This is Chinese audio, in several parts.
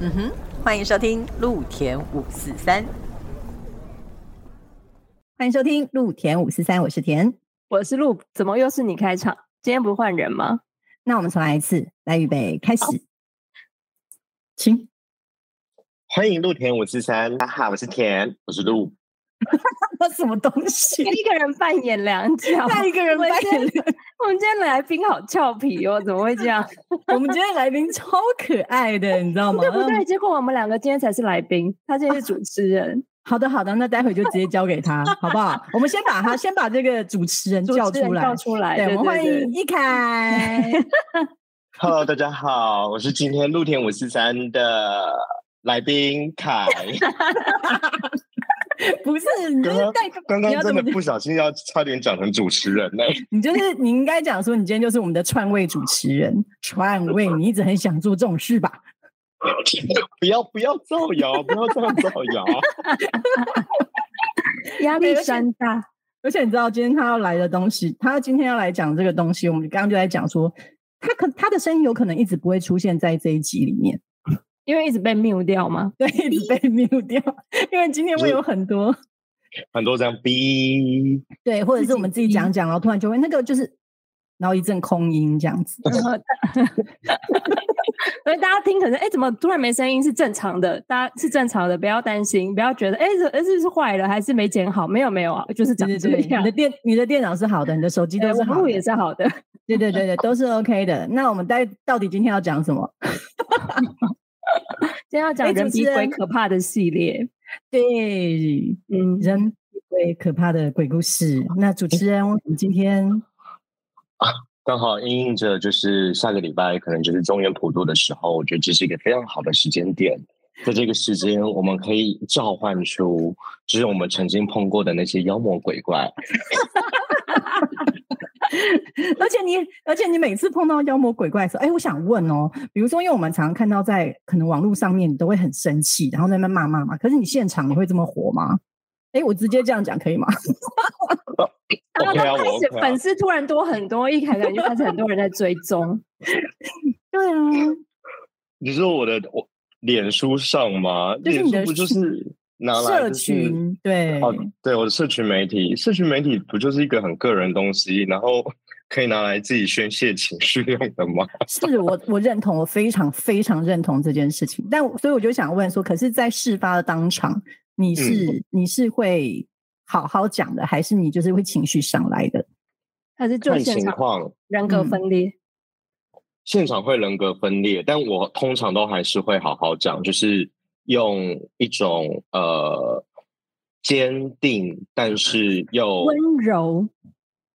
嗯哼，欢迎收听陆田五四三，欢迎收听陆田五四三，我是田，我是陆，怎么又是你开场？今天不换人吗？那我们重来一次，来预备开始，请欢迎陆田五四三，大家好，我是田，我是陆。什么东西？一个人扮演两角，一个人扮演。我们今天来宾好俏皮哦，怎么会这样？我们今天来宾超可爱的，你知道吗？对不对？结果我们两个今天才是来宾，他今天是主持人。好的，好的，那待会就直接交给他，好不好？我们先把他先把这个主持人叫出来，叫出来。对，我们欢迎一凯。Hello，大家好，我是今天露天五四三的来宾凯。不是，你就是带刚刚真的不小心要差点讲成主持人呢。你就是你应该讲说，你今天就是我们的串位主持人，串位，你一直很想做这种事吧？不要不要造谣，不要这样造谣，压力山大。而且你知道今天他要来的东西，他今天要来讲这个东西，我们刚刚就在讲说，他可他的声音有可能一直不会出现在这一集里面。因为一直被 mute 掉嘛？对，一直被 mute 掉。因为今天会有很多很多这样 B，对，或者是我们自己讲讲，然后突然就会那个就是，然后一阵空音这样子。所以大家听可能哎，怎么突然没声音？是正常的，大家是正常的，不要担心，不要觉得哎，是是是坏了还是没剪好？没有没有啊，就是长这样。你的电你的电脑是好的，你的手机都是好，录也是好的。对对对对，都是 OK 的。那我们待到底今天要讲什么？今天要讲人比鬼可怕的系列，对，嗯，人比鬼可怕的鬼故事。那主持人，我们今天啊，刚好应应着就是下个礼拜可能就是中原普渡的时候，我觉得这是一个非常好的时间点，在这个时间我们可以召唤出，就是我们曾经碰过的那些妖魔鬼怪。而且你，而且你每次碰到妖魔鬼怪的时候，哎，我想问哦，比如说，因为我们常常看到在可能网络上面，你都会很生气，然后在那边骂骂骂。可是你现场你会这么火吗？哎，我直接这样讲可以吗？然后他开始粉丝突然多很多，一开始就开始很多人在追踪。对啊，你说我的我脸书上吗？脸书不就是拿来社群？对，哦，对，我的社群媒体，社群媒体不就是一个很个人东西，然后。可以拿来自己宣泄情绪用的吗？是我我认同，我非常非常认同这件事情。但所以我就想问说，可是，在事发的当场，你是你是会好好讲的，还是你就是会情绪上来的？还是就情况人格分裂？现场会人格分裂，但我通常都还是会好好讲，就是用一种呃坚定，但是又温柔。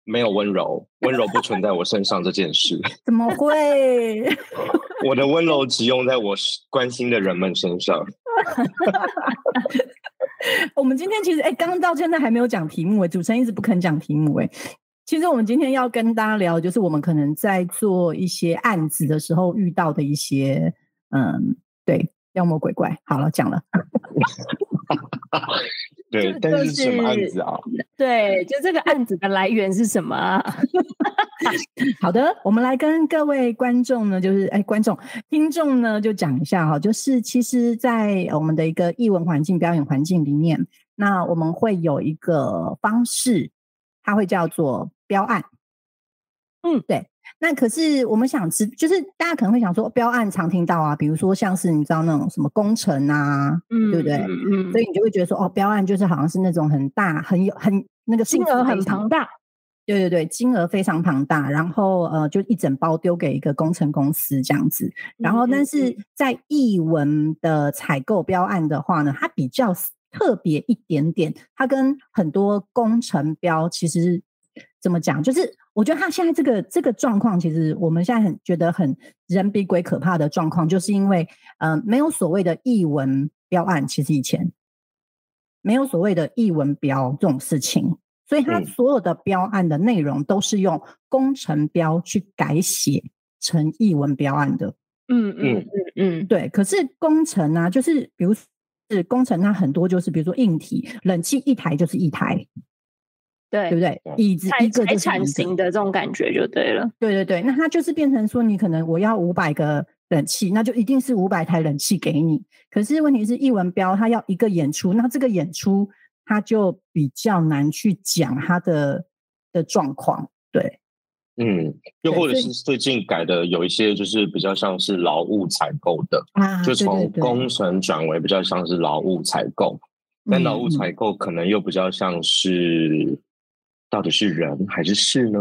没有温柔，温柔不存在我身上这件事。怎么会？我的温柔只用在我关心的人们身上。我们今天其实，哎，刚刚到现在还没有讲题目哎，主持人一直不肯讲题目哎。其实我们今天要跟大家聊，就是我们可能在做一些案子的时候遇到的一些，嗯，对，妖魔鬼怪。好了，讲了。对，但是什么案子啊？对，就这个案子的来源是什么？好的，我们来跟各位观众呢，就是哎，观众、听众呢，就讲一下哈，就是其实，在我们的一个艺文环境、表演环境里面，那我们会有一个方式，它会叫做标案。嗯，对。那可是我们想知，就是大家可能会想说，标案常听到啊，比如说像是你知道那种什么工程啊，嗯，对不对？嗯，所以你就会觉得说，哦，标案就是好像是那种很大、很有、很那个金额很庞大，对对对，金额非常庞大，然后呃，就一整包丢给一个工程公司这样子。然后，但是在译文的采购标案的话呢，它比较特别一点点，它跟很多工程标其实怎么讲，就是。我觉得他现在这个这个状况，其实我们现在很觉得很人比鬼可怕的状况，就是因为嗯，没有所谓的译文标案，其实以前没有所谓的译文标这种事情，所以他所有的标案的内容都是用工程标去改写成译文标案的。嗯嗯嗯嗯，对。可是工程啊，就是比如是工程，它很多就是比如说硬体，冷气一台就是一台。对，对不对？椅子一个财产型的这种感觉就对了。对对对，那它就是变成说，你可能我要五百个冷气，那就一定是五百台冷气给你。可是问题是，艺文标他要一个演出，那这个演出他就比较难去讲他的的状况，对。嗯，又或者是最近改的有一些，就是比较像是劳务采购的，啊就从工程转为比较像是劳务采购。但劳务采购可能又比较像是，到底是人还是事呢？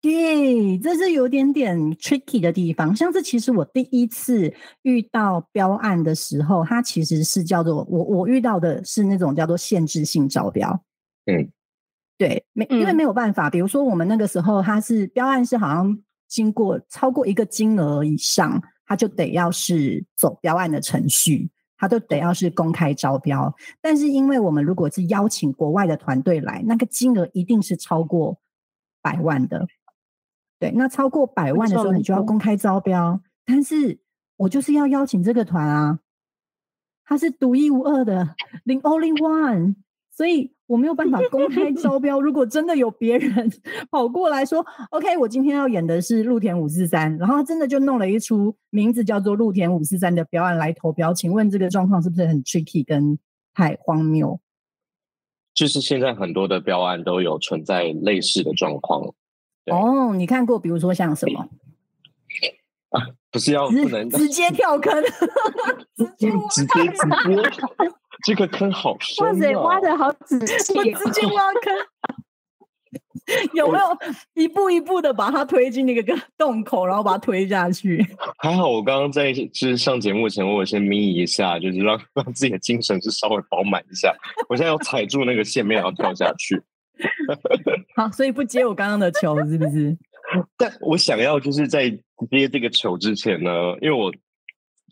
对，这是有点点 tricky 的地方。像是其实我第一次遇到标案的时候，它其实是叫做我我遇到的是那种叫做限制性招标。嗯。对，没因为没有办法，比如说我们那个时候，它是标案是好像经过超过一个金额以上，它就得要是走标案的程序，它都得要是公开招标。但是因为我们如果是邀请国外的团队来，那个金额一定是超过百万的。对，那超过百万的时候，你就要公开招标。但是我就是要邀请这个团啊，它是独一无二的，零 only one，所以。我没有办法公开招 标。如果真的有别人 跑过来说：“OK，我今天要演的是陆田五四三”，然后他真的就弄了一出名字叫做“陆田五四三”的表演来投标，请问这个状况是不是很 tricky 跟太荒谬？就是现在很多的标案都有存在类似的状况。哦，你看过，比如说像什么？啊，不是要不能直接跳坑，直接直接直接。这个坑好深哇塞，挖的好仔细，我直接挖坑，有没有一步一步的把它推进那个个洞口，然后把它推下去？还好，我刚刚在就是上节目前，我先眯一下，就是让 让自己的精神是稍微饱满一下。我现在要踩住那个线面，要跳下去。好，所以不接我刚刚的球，是不是？但我想要就是在接这个球之前呢，因为我。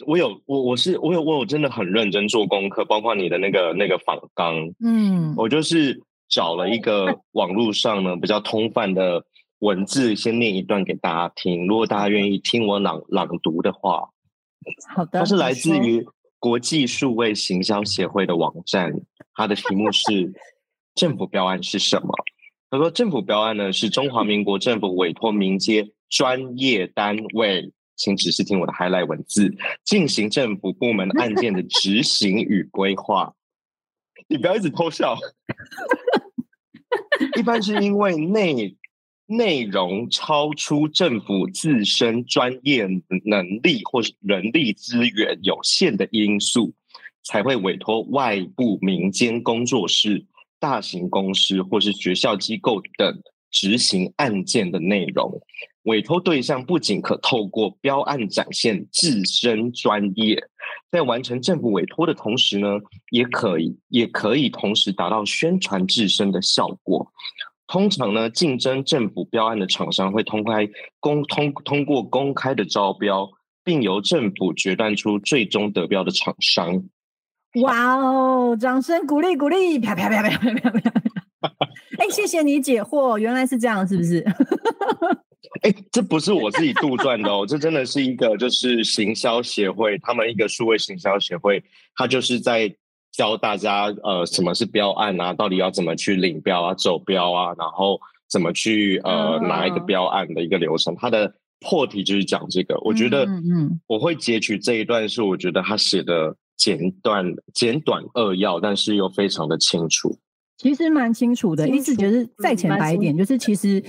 我有我我是我有我有真的很认真做功课，包括你的那个那个访纲，嗯，我就是找了一个网络上呢比较通泛的文字，先念一段给大家听。如果大家愿意听我朗朗读的话，好的，它是来自于国际数位行销协会的网站，它的题目是“政府标案是什么”。他说：“政府标案呢是中华民国政府委托民间专业单位。”请仔细听我的 highlight 文字，进行政府部门案件的执行与规划。你不要一直偷笑。一般是因为内内容超出政府自身专业能力或是人力资源有限的因素，才会委托外部民间工作室、大型公司或是学校机构等执行案件的内容。委托对象不仅可透过标案展现自身专业，在完成政府委托的同时呢，也可以也可以同时达到宣传自身的效果。通常呢，竞争政府标案的厂商会通开公通通过公开的招标，并由政府决断出最终得标的厂商。哇哦！掌声鼓励鼓励！啪啪啪啪啪啪啪！哎，谢谢你解惑，原来是这样，是不是？哎，这不是我自己杜撰的哦，这真的是一个就是行销协会，他们一个数位行销协会，他就是在教大家呃什么是标案啊，到底要怎么去领标啊、走标啊，然后怎么去呃拿一个标案的一个流程。他的破题就是讲这个，我觉得嗯，我会截取这一段，是我觉得他写的简短、简短扼要，但是又非常的清楚。其实蛮清楚的，意思就是再浅白一点，就是其实。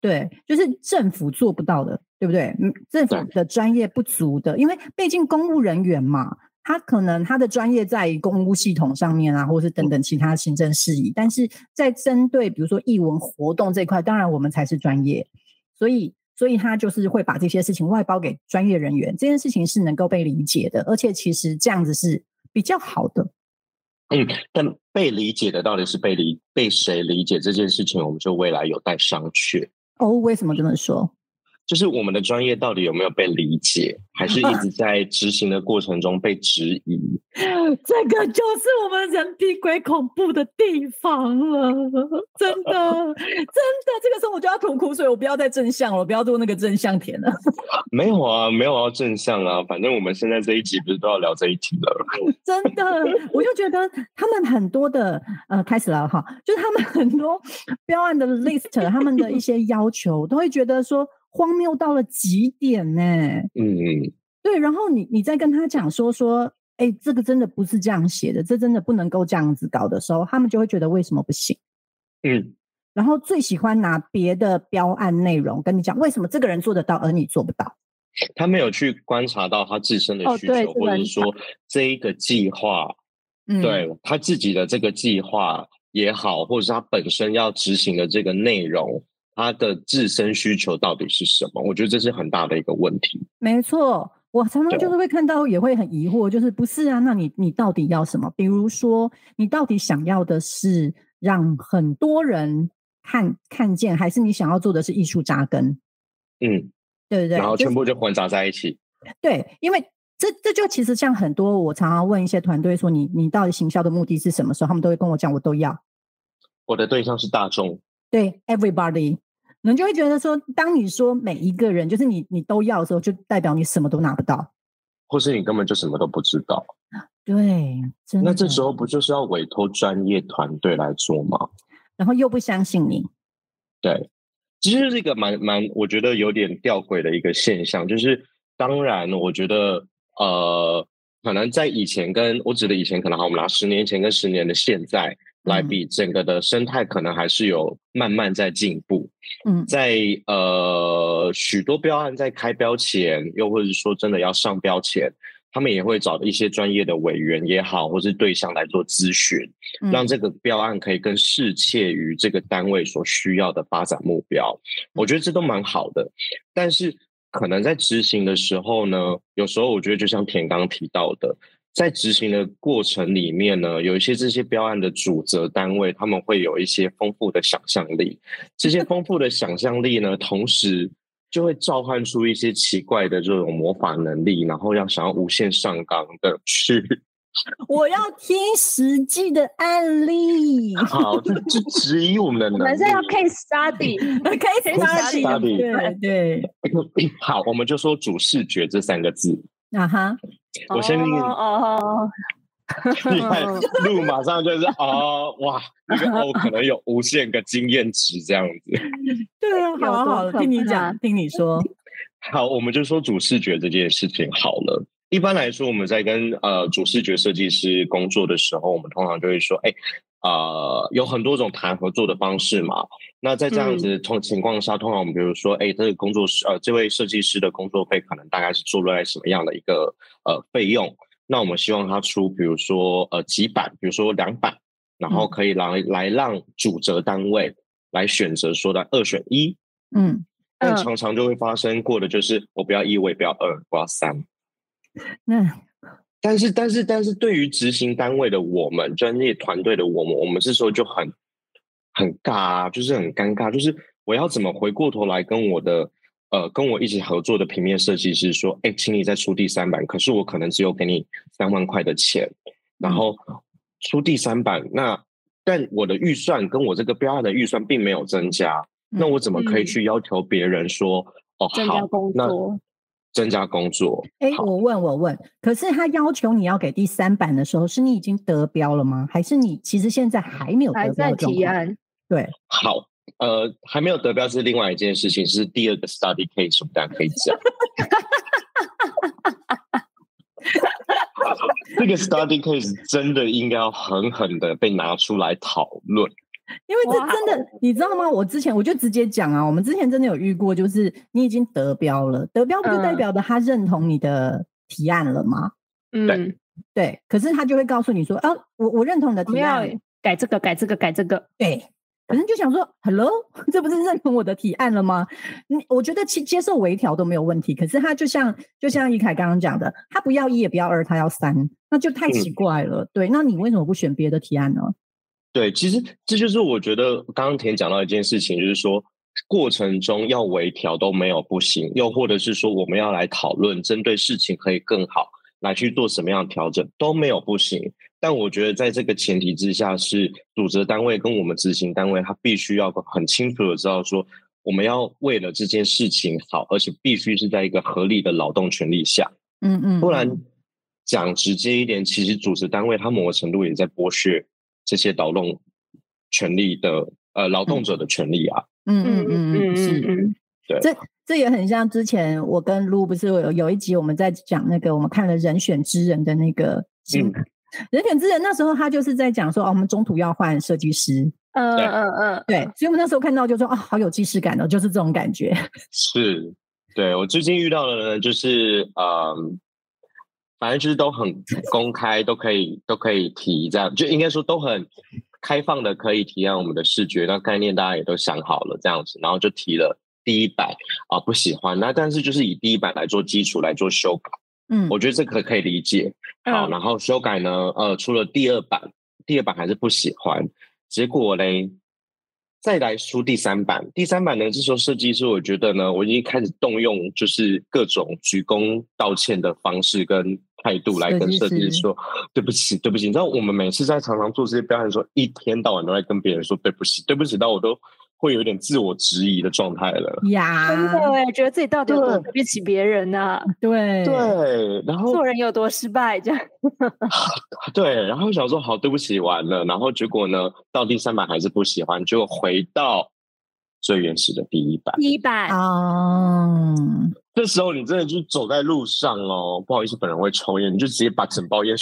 对，就是政府做不到的，对不对？嗯，政府的专业不足的，因为毕竟公务人员嘛，他可能他的专业在公务系统上面啊，或是等等其他行政事宜，但是在针对比如说译文活动这块，当然我们才是专业，所以所以他就是会把这些事情外包给专业人员，这件事情是能够被理解的，而且其实这样子是比较好的。嗯，但被理解的到底是被理被谁理解这件事情，我们就未来有待商榷。哦，为什么这么说？就是我们的专业到底有没有被理解，还是一直在执行的过程中被质疑？这个就是我们人比鬼恐怖的地方了，真的，真的。这个时候我就要吐苦水，我不要再正向了，不要做那个正向田了。没有啊，没有要正向啊，反正我们现在这一集不是都要聊这一题了？真的，我就觉得他们很多的呃，开始了哈，就是他们很多标案的 list，他们的一些要求，都会觉得说。荒谬到了极点呢！嗯嗯，对，然后你你再跟他讲说说，哎，这个真的不是这样写的，这真的不能够这样子搞的时候，他们就会觉得为什么不行？嗯，然后最喜欢拿别的标案内容跟你讲，为什么这个人做得到，而你做不到？他没有去观察到他自身的哦需求，或者是说这一个计划，嗯，对他自己的这个计划也好，或者是他本身要执行的这个内容，他的自身需求到底是什么？我觉得这是很大的一个问题。没错，我常常就是会看到，也会很疑惑，就是不是啊？那你你到底要什么？比如说，你到底想要的是让很多人看看见，还是你想要做的是艺术扎根？嗯，对不对？然后全部就混杂在一起。对，因为这这就其实像很多我常常问一些团队说，你你到底行销的目的是什么时候，他们都会跟我讲，我都要。我的对象是大众，对，everybody，你就会觉得说，当你说每一个人，就是你你都要的时候，就代表你什么都拿不到。或是你根本就什么都不知道。对，真的。那这时候不就是要委托专业团队来做吗？然后又不相信你，对，其实是一个蛮蛮，我觉得有点吊诡的一个现象。就是当然，我觉得呃，可能在以前跟我指的以前，可能好，我们拿十年前跟十年的现在来嗯比，整个的生态可能还是有慢慢在进步。嗯在呃许多标案在开标前，又或者是说真的要上标前，他们也会找一些专业的委员也好，或是对象来做咨询，嗯让这个标案可以更适切于这个单位所需要的发展目标。我觉得这都蛮好的，但是可能在执行的时候呢，有时候我觉得就像田刚提到的。在执行的过程里面呢，有一些这些标案的主责单位，他们会有一些丰富的想象力。这些丰富的想象力呢，同时就会召唤出一些奇怪的这种魔法能力，然后要想要无限上纲的去，我要听实际的案例，好，就就质疑我们的我能力。们是要 case study，可以 Case study，study 对对，好，我们就说主视觉这三个字。啊哈，我先哦哦，你看 路马上就是哦，哇，那个哦可能有无限个经验值这样子。对啊，好好的，听你讲，听你说，好，我们就说主视觉这件事情好了。一般来说，我们在跟呃主视觉设计师工作的时候，我们通常就会说，哎，呃，有很多种谈合作的方式嘛。那在这样子通情况下，通常我们比如说，哎，这个工作室呃，这位设计师的工作费可能大概是坐落在什么样的一个呃费用？那我们希望他出，比如说呃几版，比如说两版，然后嗯可以来来让主责单位来选择说的二选一。嗯，嗯但常常就会发生过的就是，我不要一，我也不要二，我要三。那但是，但是，但是对于执行单位的我们，专业团队的我们，我们这时候就很很尬、啊，就是很尴尬，就是我要怎么回过头来跟我的呃跟我一起合作的平面设计师说，哎，请你再出第三版，可是我可能只有给你三万块的钱，然后出第三版，那但我的预算跟我这个标案的预算并没有增加，那我怎么可以嗯。去要求别人说，哦，好，增加工那作，增加工作？哎，好我问我问，可是他要求你要给第三版的时候，是你已经得标了吗？还是你其实现在还没有得标？提案，对，好，呃，还没有得标是另外一件事情，是第二个 study case，我们大家可以讲。这个 study case 真的应该要狠狠的被拿出来讨论。因为这真的，你知道吗？我之前我就直接讲啊，我们之前真的有遇过，就是你已经得标了，得标不就代嗯表的他认同你的提案了吗？嗯，对，可是他就会告诉你说，啊，我我认同你的提案，改这个，改这个，改这个，对。可是就想说，Hello，这不是认同我的提案了吗？你我觉得其接受微调都没有问题。可是他就像就像一凯刚刚讲的，他不要一也不要二，他要三，那就太奇怪了。对，那你为什么不选别的提案呢？对，其实这就是我觉得刚刚田讲到一件事情，就是说过程中要微调都没有不行，又或者是说我们要来讨论针对事情可以更好来去做什么样的调整都没有不行。但我觉得在这个前提之下，是组织单位跟我们执行单位，他必须要很清楚的知道说，我们要为了这件事情好，而且必须是在一个合理的劳动权利下，嗯嗯，不然嗯讲直接一点，其实组织单位它某个程度也在剥削这些劳动权利的呃劳动者的权利啊。嗯嗯嗯嗯，嗯是。嗯对，这这也很像之前我跟卢不是有有一集我们在讲那个我们看了人选之人的那个嗯人选之人那时候他就是在讲说哦，我们中途要换设计师，嗯嗯嗯，对，所以我们那时候看到就说啊、好有既视感哦，就是这种感觉。是，对我最近遇到的呢，就是嗯，反正就是都很 公开，都可以都可以提这样，就应该说都很开放的，可以提案我们的视觉，那概念大家也都想好了这样子，然后就提了第一版啊不喜欢，那但是就是以第一版来做基础来做修改，嗯，我觉得这个可以理解。好，嗯然后修改呢，呃，出了第二版，第二版还是不喜欢，结果嘞，再来出第三版，第三版呢，这时候设计师我觉得呢，我已经开始动用就是各种鞠躬道歉的方式跟态度来跟设计师说对不起，对不起。你知道我们每次在常常做这些表演的时候，一天到晚都在跟别人说对不起，对不起，到我都会有点自我质疑的状态了。呀，真的哎，觉得自己到底有多对对不起别人呐？对对，然后做人有多失败？这样，对，然后想说好，对不起，完了，然后结果呢，到第三版还是不喜欢，就回到最原始的第一版。第一版啊，这时候你真的就走在路上哦，不好意思，本人会抽烟，你就直接把整包烟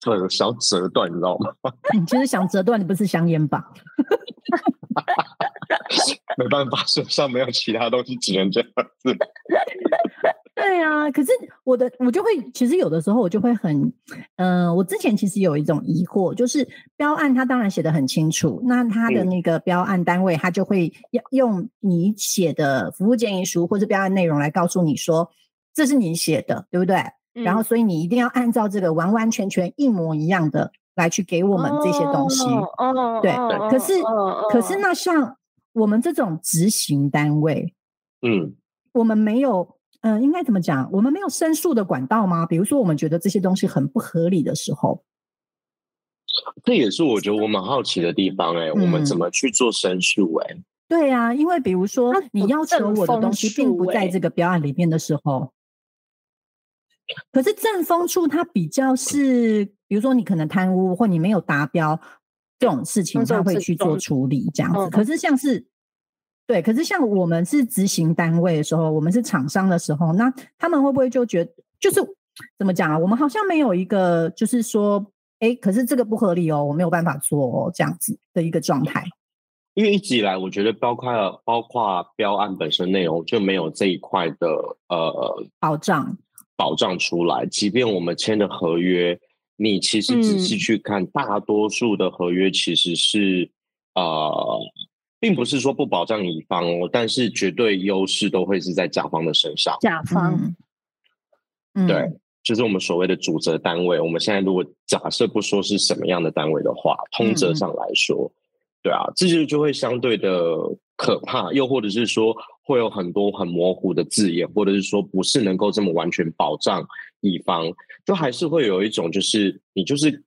折想要折断，你知道吗？你其实想折断，你不是香烟吧？没办法，手上没有其他东西，只能这样子。对啊，可是我的我就会，其实有的时候我就会很，嗯、我之前其实有一种疑惑，就是标案它当然写的很清楚，那它的嗯那个标案单位，它就会要用你写的服务建议书或者标案内容来告诉你说，这是你写的，对不对？然后嗯所以你一定要按照这个完完全全一模一样的来去给我们这些东西。哦哦，对哦可是哦可是哦那像我们这种执行单位，嗯，我们没有，呃，应该怎么讲？我们没有申诉的管道吗？比如说，我们觉得这些东西很不合理的时候，这也是我觉得我蛮好奇的地方哎、我们嗯怎么去做申诉哎、对啊，因为比如说你要求我的东西并不在这个标案里面的时候，可是正风处它比较是，比如说你可能贪污或你没有达标这种事情，那这种是他会去做处理这样子。嗯可是像是对，可是像我们是执行单位的时候，我们是厂商的时候，那他们会不会就觉得就是怎么讲啊？我们好像没有一个就是说，哎，可是这个不合理哦，我没有办法做哦，这样子的一个状态。因为一直以来，我觉得包括包括标案本身内容就没有这一块的呃保障，保障出来。即便我们签的合约，你其实仔细嗯去看，大多数的合约其实是呃，并不是说不保障乙方哦，但是绝对优势都会是在甲方的身上。甲方，对，就是我们所谓的主责单位。我们现在如果假设不说是什么样的单位的话，通则上来说，对啊，这就就会相对的可怕，又或者是说会有很多很模糊的字眼，或者是说不是能够这么完全保障乙方，就还是会有一种就是你就是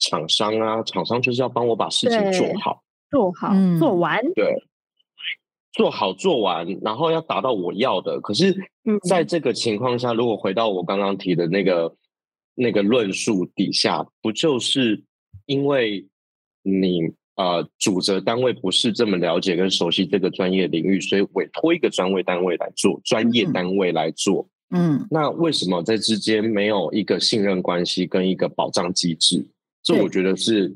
厂商啊，厂商就是要帮我把事情做好。做好嗯做完，对，做好做完，然后要达到我要的。可是嗯，在这个情况下，如果回到我刚刚提的那个那个论述底下，不就是因为你呃主责单位不是这么了解跟熟悉这个专业领域，所以委托一个专位单位来做，专业嗯单位来做。嗯，那为什么在之间没有一个信任关系跟一个保障机制？这我觉得是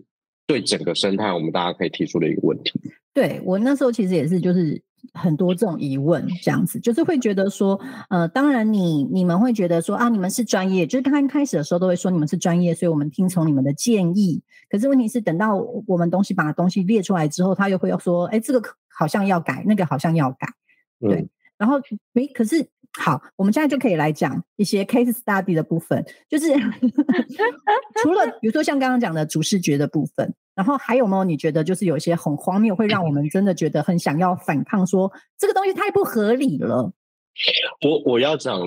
对整个生态我们大家可以提出的一个问题。对我那时候其实也是，就是很多这种疑问，这样子，就是会觉得说，呃，当然你你们会觉得说啊，你们是专业，就是刚刚开始的时候都会说你们是专业，所以我们听从你们的建议。可是问题是，等到我们东西把东西列出来之后，他又会要说，哎，这个好像要改，那个好像要改。对嗯，然后没，可是好，我们现在就可以来讲一些 case study 的部分，就是 除了比如说像刚刚讲的主视觉的部分，然后还有没有你觉得就是有一些很荒谬，会让我们真的觉得很想要反抗说，这个东西太不合理了？我我要讲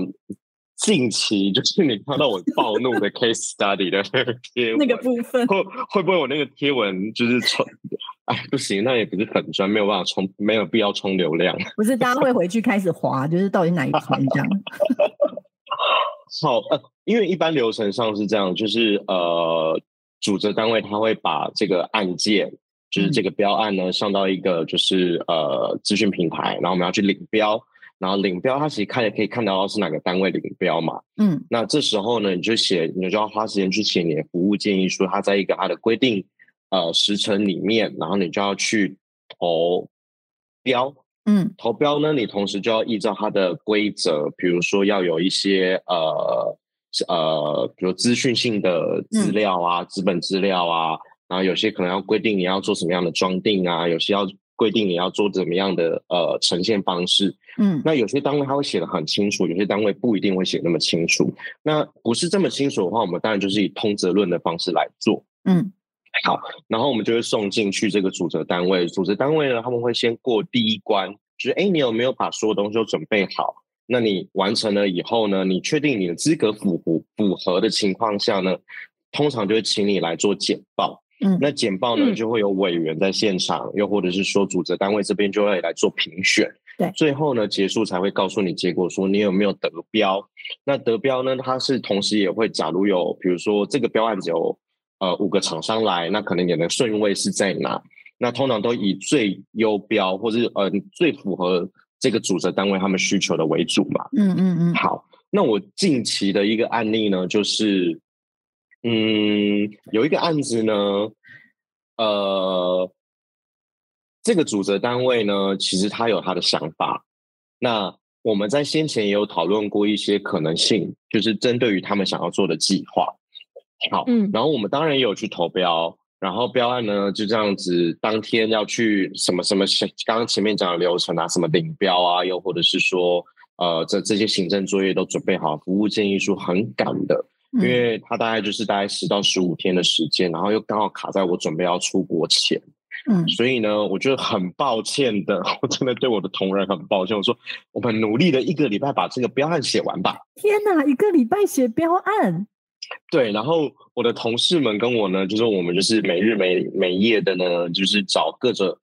近期，就是你看到我暴怒的 case study 的那个贴文，那个部分，会会不会我那个贴文就是冲？哎，不行，那也不是粉砖，没有办法充，没有必要充流量。不是大家会回去开始划，就是到底哪一篇这样？好，呃，因为一般流程上是这样，就是呃，主责单位他会把这个案件，就是这个标案呢，上到一个就是呃资讯平台，然后我们要去领标。然后领标它其实看也可以看得到是哪个单位领标嘛。嗯那这时候呢，你就写，你就要花时间去写你的服务建议书，它在一个它的规定呃时程里面，然后你就要去投标。嗯投标呢，你同时就要依照它的规则，比如说要有一些呃呃，比如资讯性的资料啊、资本资料啊，然后有些可能要规定你要做什么样的装订啊，有些要规定你要做怎么样的呃呈现方式。嗯那有些单位他会写的很清楚，有些单位不一定会写那么清楚。那不是这么清楚的话，我们当然就是以通则论的方式来做。嗯好，然后我们就会送进去这个主责单位，主责单位呢，他们会先过第一关，就是哎，你有没有把所有东西都准备好？那你完成了以后呢，你确定你的资格符符符合的情况下呢，通常就会请你来做简报。嗯那简报呢，嗯就会有委员在现场，又或者是说主责单位这边就会来做评选。对最后呢，结束才会告诉你结果，说你有没有得标。那得标呢，它是同时也会，假如有，比如说这个标案只有呃五个厂商来，那可能你的顺位是在哪？那通常都以最优标或者是呃最符合这个组织单位他们需求的为主嘛。嗯嗯嗯好，那我近期的一个案例呢，就是，嗯，有一个案子呢，呃，这个组织单位呢，其实他有他的想法。那我们在先前也有讨论过一些可能性，就是针对于他们想要做的计划。好，嗯。然后我们当然也有去投标，然后标案呢就这样子，当天要去什么什么，刚刚前面讲的流程啊，什么领标啊，又或者是说，呃，这这些行政作业都准备好，服务建议书很赶的，因嗯。为它大概就是大概十到十五天的时间，然后又刚好卡在我准备要出国前，嗯。所以呢，我就很抱歉的，我真的对我的同仁很抱歉，我说我们努力的一个礼拜把这个标案写完吧。天哪，一个礼拜写标案，对，然后我的同事们跟我呢，就是我们就是每日每每夜的呢，就是找各种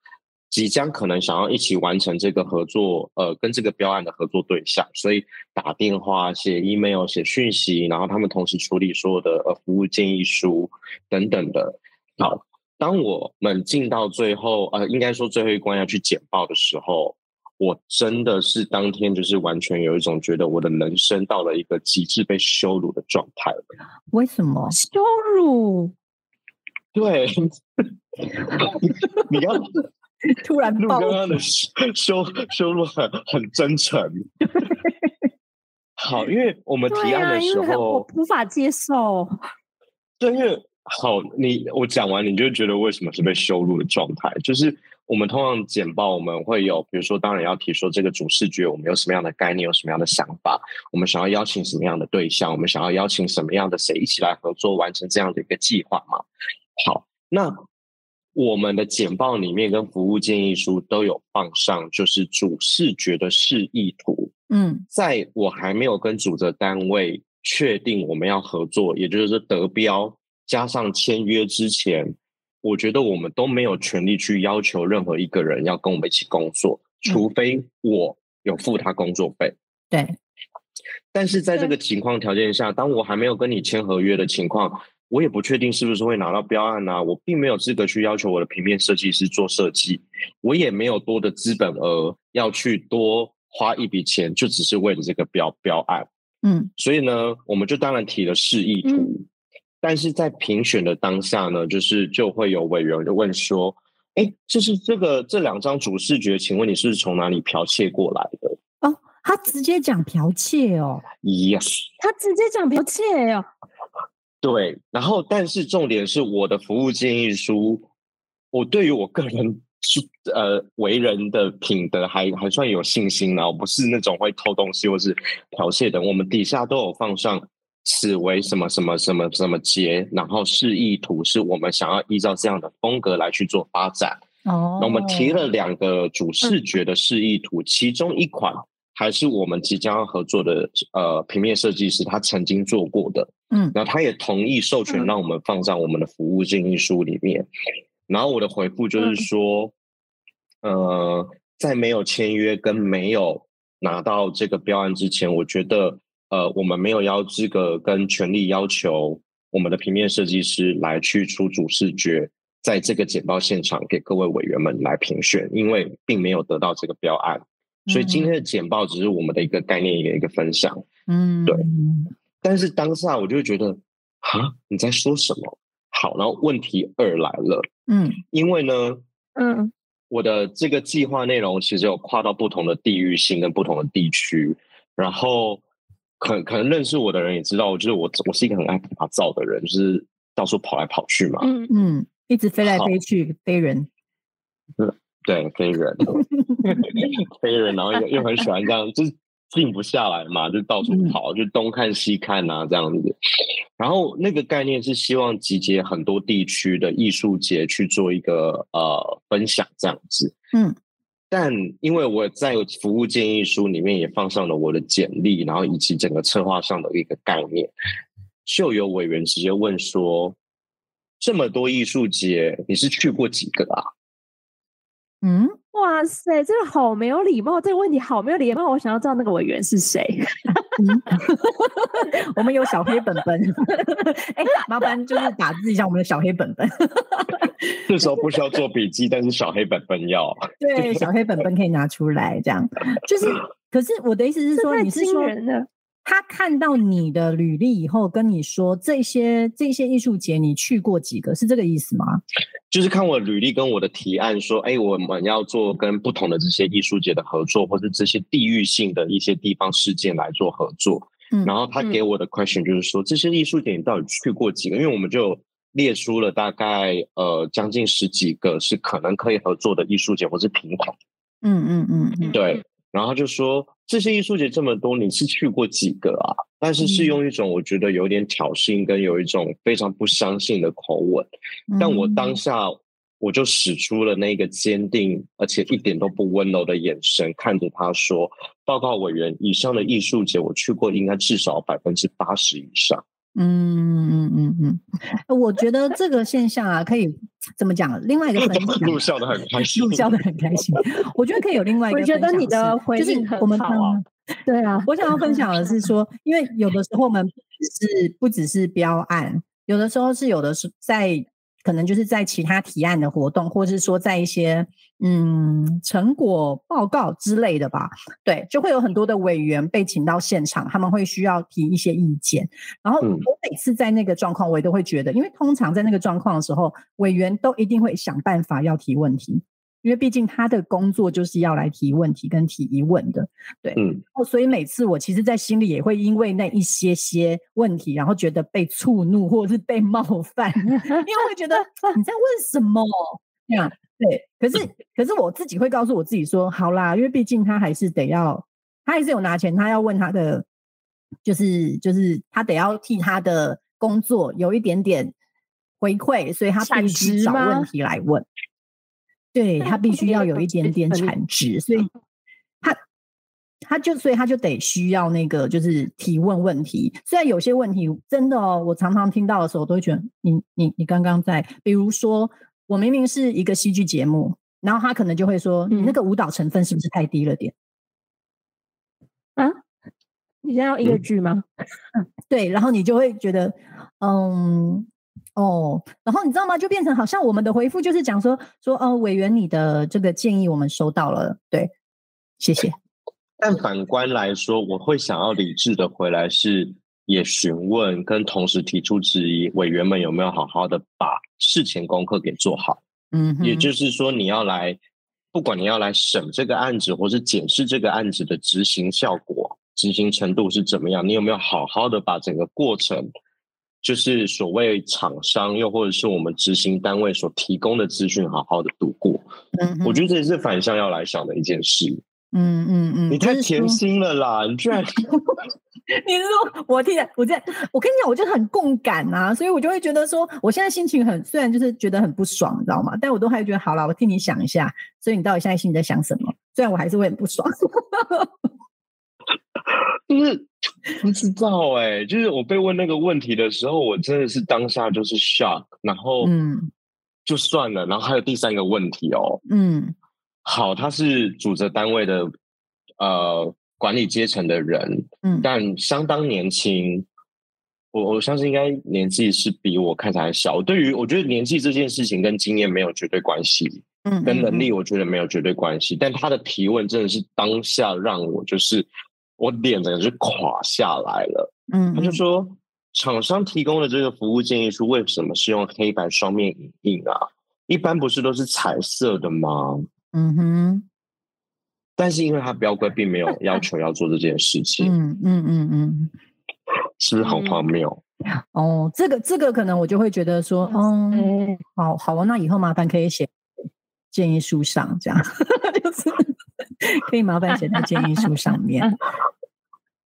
即将可能想要一起完成这个合作，呃，跟这个标案的合作对象，所以打电话、写 email、写讯息，然后他们同时处理所有的呃服务建议书等等的。好，当我们进到最后，呃，应该说最后一关要去简报的时候，我真的是当天就是完全有一种觉得我的人生到了一个极致被羞辱的状态了。为什么？羞辱，对，你要 突然爆录刚刚的羞羞羞辱很很真诚。好，因为我们提案的时因为很我候，无法接受。对，因为好，你我讲完，你就觉得为什么是被羞辱的状态？就是我们通常简报，我们会有，比如说，当然要提说这个主视觉，我们有什么样的概念，有什么样的想法，我们想要邀请什么样的对象，我们想要邀请什么样的谁一起来合作，完成这样的一个计划嘛。好，那我们的简报里面跟服务建议书都有放上，就是主视觉的示意图。嗯在我还没有跟主责单位确定我们要合作，也就是说得标加上签约之前，我觉得我们都没有权利去要求任何一个人要跟我们一起工作，除非我有付他工作费。对，但是在这个情况条件下，当我还没有跟你签合约的情况，我也不确定是不是会拿到标案啊。我并没有资格去要求我的平面设计师做设计，我也没有多的资本额要去多花一笔钱，就只是为了这个标标案。嗯所以呢，我们就当然提了示意图，嗯但是在评选的当下呢，就是就会有委员就问说：“哎，就是这个这两张主视觉，请问你是从哪里剽窃过来的哦，他直接讲剽窃哦，？”Yes，他直接讲剽窃哦，对。然后，但是重点是我的服务建议书，我对于我个人是呃为人的品德还还算有信心呢，我不是那种会偷东西或是剽窃的。我们底下都有放上此为什么什么什么什么节，然后示意图是我们想要依照这样的风格来去做发展。哦，那我们提了两个主视觉的示意图，其中一款还是我们即将要合作的呃平面设计师他曾经做过的，嗯然后他也同意授权嗯让我们放在我们的服务建议书里面。然后我的回复就是说，呃，在没有签约跟没有拿到这个标案之前，我觉得呃，我们没有要资格跟权利要求我们的平面设计师来去出主视觉，在这个简报现场给各位委员们来评选，因为并没有得到这个标案。所以今天的简报只是我们的一个概念，一个一个分享。嗯，对但是当下我就会觉得，啊，你在说什么？好，然后问题二来了，嗯因为呢，嗯我的这个计划内容其实有跨到不同的地域性跟不同的地区，然后可可能认识我的人也知道，就是我我是一个很爱打造的人，就是到处跑来跑去嘛，嗯，嗯，一直飞来飞去，飞人。对，飞人，飞人，然后又又很喜欢这样，就是静不下来嘛，就到处跑，就东看西看啊这样子。然后那个概念是希望集结很多地区的艺术节去做一个呃分享这样子。嗯但因为我在服务建议书里面也放上了我的简历，然后以及整个策划上的一个概念，就有委员直接问说：这么多艺术节，你是去过几个啊？嗯，哇塞，这个好没有礼貌，这个问题好没有礼貌。我想要知道那个委员是谁。我们有小黑本本，哎，麻烦就是打字一下我们的小黑本本。这时候不需要做笔记，但是小黑本本要。对，小黑本本可以拿出来，这样就是。可是我的意思是说，你是说他看到你的履历以后，跟你说这些这些艺术节你去过几个，是这个意思吗？就是看我履历跟我的提案说，哎，我们要做跟不同的这些艺术节的合作，或者这些地域性的一些地方事件来做合作。嗯然后他给我的 question 就是说，这些艺术节你到底去过几个？因为我们就列出了大概呃将近十几个是可能可以合作的艺术节或是平台。嗯嗯嗯嗯，对，然后他就说这些艺术节这么多，你是去过几个啊？但是是用一种我觉得有点挑衅，跟有一种非常不相信的口吻。但我当下我就使出了那个坚定而且一点都不温柔的眼神，看着他说：“报告委员，以上的艺术节我去过，应该至少百分之八十以上。嗯嗯嗯嗯，我觉得这个现象啊，可以怎么讲？另外一个分享，录笑的很开心，录笑的很开心。我觉得可以有另外一个我分享是，觉得你的回就是应很我们好啊对啊，我想要分享的是说，因为有的时候我们只是不只是标案，有的时候是有的是在可能就是在其他提案的活动，或是说在一些嗯成果报告之类的吧，对，就会有很多的委员被请到现场，他们会需要提一些意见。然后嗯我每次在那个状况，我也都会觉得，因为通常在那个状况的时候，委员都一定会想办法要提问题。因为毕竟他的工作就是要来提问题跟提疑问的，对，嗯，哦，所以每次我其实，在心里也会因为那一些些问题，然后觉得被触怒或者是被冒犯，因为会觉得你在问什么这样，对。可是，可是我自己会告诉我自己说，好啦，因为毕竟他还是得要，他还是有拿钱，他要问他的，就是就是他得要替他的工作有一点点回馈，所以他产必须找问题来问。对他必须要有一 点点产值，所以他他就所以他就得需要那个就是提问问题。虽然有些问题真的哦，我常常听到的时候，我都会觉得你你你刚刚在，比如说我明明是一个戏剧节目，然后他可能就会说、你那嗯个舞蹈成分是不是太低了点？啊，你现在要音乐剧吗？嗯对，然后你就会觉得，嗯，哦，然后你知道吗？就变成好像我们的回复就是讲说说，哦，委员你的这个建议我们收到了，对，谢谢。但反观来说，我会想要理智的回来，是也询问跟同时提出质疑，委员们有没有好好的把事前功课给做好。嗯，也就是说，你要来，不管你要来审这个案子，或是检视这个案子的执行效果、执行程度是怎么样，你有没有好好的把整个过程，就是所谓厂商又或者是我们执行单位所提供的资讯，好好的读过。嗯我觉得这也是反向要来想的一件事。嗯嗯嗯，你太甜心了啦！你居然 你是说我听着，我这，我跟你讲，我就很共感啊，所以我就会觉得说，我现在心情很，虽然就是觉得很不爽，你知道吗？但我都还觉得好了，我替你想一下，所以你到底现在心里在想什么？虽然我还是会很不爽。就是不知道哎、就是我被问那个问题的时候，我真的是当下就是 shock，然后嗯就算了，然后还有第三个问题哦，嗯好，他是主责单位的呃管理阶层的人，嗯但相当年轻。我我相信应该年纪是比我看起来小。对于我觉得年纪这件事情跟经验没有绝对关系，嗯，跟能力我觉得没有绝对关系，但他的提问真的是当下让我就是我脸整个是垮下来了。嗯，他就说，厂商提供的这个服务建议书为什么是用黑白双面影印啊？一般不是都是彩色的吗？嗯哼，但是因为他标规并没有要求要做这件事情，嗯嗯嗯嗯，是不是很荒谬？哦，这个这个可能我就会觉得说，嗯，嗯，好好啊，那以后麻烦可以写建议书上，这样。就是 可以麻烦写在建议书上面。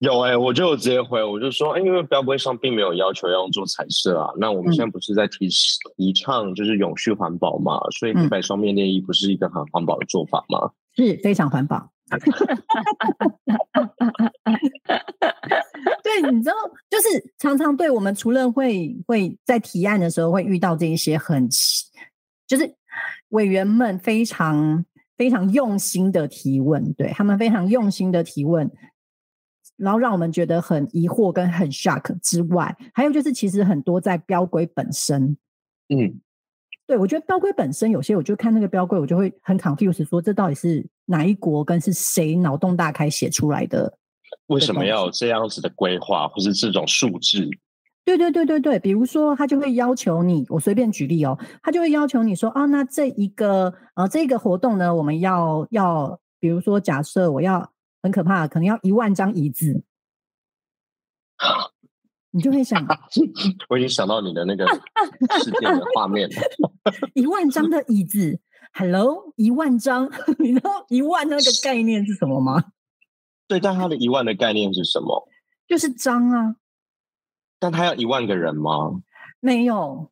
有哎、我就直接回，我就说，哎、因为标规上并没有要求要用做彩色啊。那我们现在不是在提提倡就是永续环保嘛，所以黑白双面内衣不是一个很环保的做法吗？是非常环保。对，你知道，就是常常对我们除了会会在提案的时候会遇到这一些很奇，就是委员们非常非常用心的提问，对他们非常用心的提问，然后让我们觉得很疑惑跟很 shock 之外，还有就是其实很多在标规本身，嗯，对，我觉得标规本身有些，我就看那个标规，我就会很 confused，说这到底是哪一国跟是谁脑洞大开写出来的？为什么要有这样子的规划，或是这种数字？对对对对对，比如说他就会要求你，我随便举例哦，他就会要求你说啊，那这一个呃这个活动呢，我们要要，比如说假设我要很可怕，可能要一万张椅子，你就会想 我已经想到你的那个事件的画面了。一万张的椅子，Hello，一万张，你知道一万那个概念是什么吗？对，但他的一万的概念是什么？就是张啊，但他要一万个人吗？没有，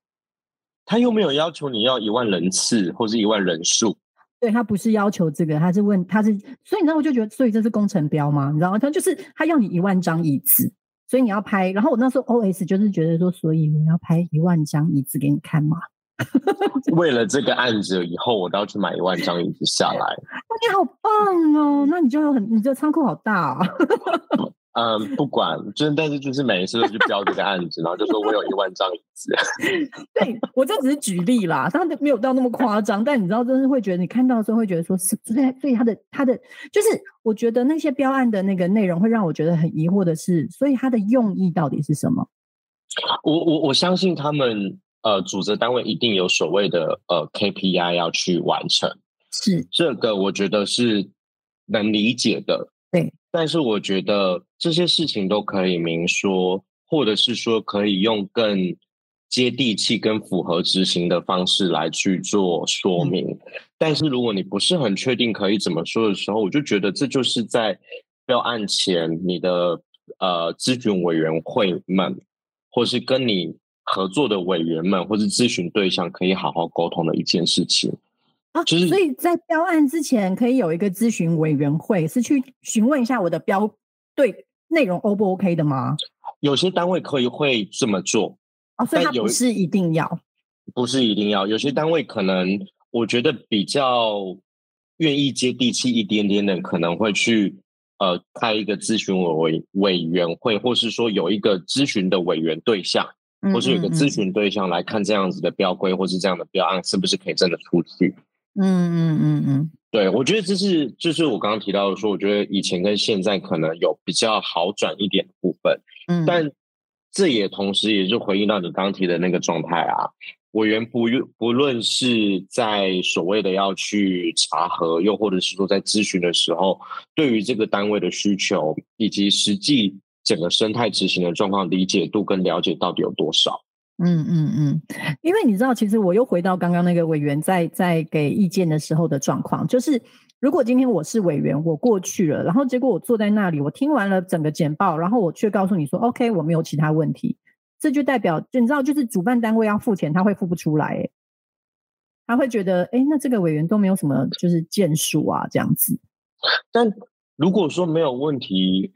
他又没有要求你要一万人次或是一万人数。对他不是要求这个，他是问他是，所以你知道我就觉得，所以这是工程标吗？你知道吗？他就是他要你一万张椅子，所以你要拍。然后我那时候 O S 就是觉得说，所以我要拍一万张椅子给你看嘛。为了这个案子，以后我都要去买一万张椅子下来。那你好棒哦，那你就有很，你这仓库好大啊、嗯，不管，就是但是就是每一次都去标这个案子，然后就说我有一万张椅子。对我这只是举例啦，当然没有到那么夸张，但你知道，真是会觉得你看到的时候会觉得说，是，所以所以他的他的就是，我觉得那些标案的那个内容会让我觉得很疑惑的是，所以他的用意到底是什么？我我我相信他们呃，组织单位一定有所谓的呃 KPI 要去完成，是这个我觉得是能理解的。对，但是我觉得这些事情都可以明说，或者是说可以用更接地气、跟符合执行的方式来去做说明。但是如果你不是很确定可以怎么说的时候，我就觉得这就是在标案前你的呃咨询委员会们，或是跟你合作的委员们，或是咨询对象可以好好沟通的一件事情。啊，就是所以在标案之前可以有一个咨询委员会，是去询问一下我的标对内容 O 不 OK 的吗？有些单位可以会这么做，哦，所以它不是一定要。不是一定要。有些单位可能我觉得比较愿意接地气一点点的，可能会去呃开一个咨询委委员会，或是说有一个咨询的委员对象，或是有个嗯咨询对象来看这样子的标规或是这样的标案是不是可以真的出去。嗯嗯嗯嗯对，我觉得这是就是我刚刚提到的说，我觉得以前跟现在可能有比较好转一点的部分，嗯，但这也同时也是回应到你刚刚提的那个状态啊。委员不不论是在所谓的要去查核，又或者是说在咨询的时候，对于这个单位的需求以及实际整个生态执行的状况理解度跟了解到底有多少？嗯嗯嗯，因为你知道，其实我又回到刚刚那个委员在在给意见的时候的状况，就是如果今天我是委员，我过去了，然后结果我坐在那里，我听完了整个简报，然后我却告诉你说，OK，我没有其他问题，这就代表，就你知道，就是主办单位要付钱，他会付不出来，诶他会觉得，哎，那这个委员都没有什么就是建树啊，这样子。但如果说没有问题，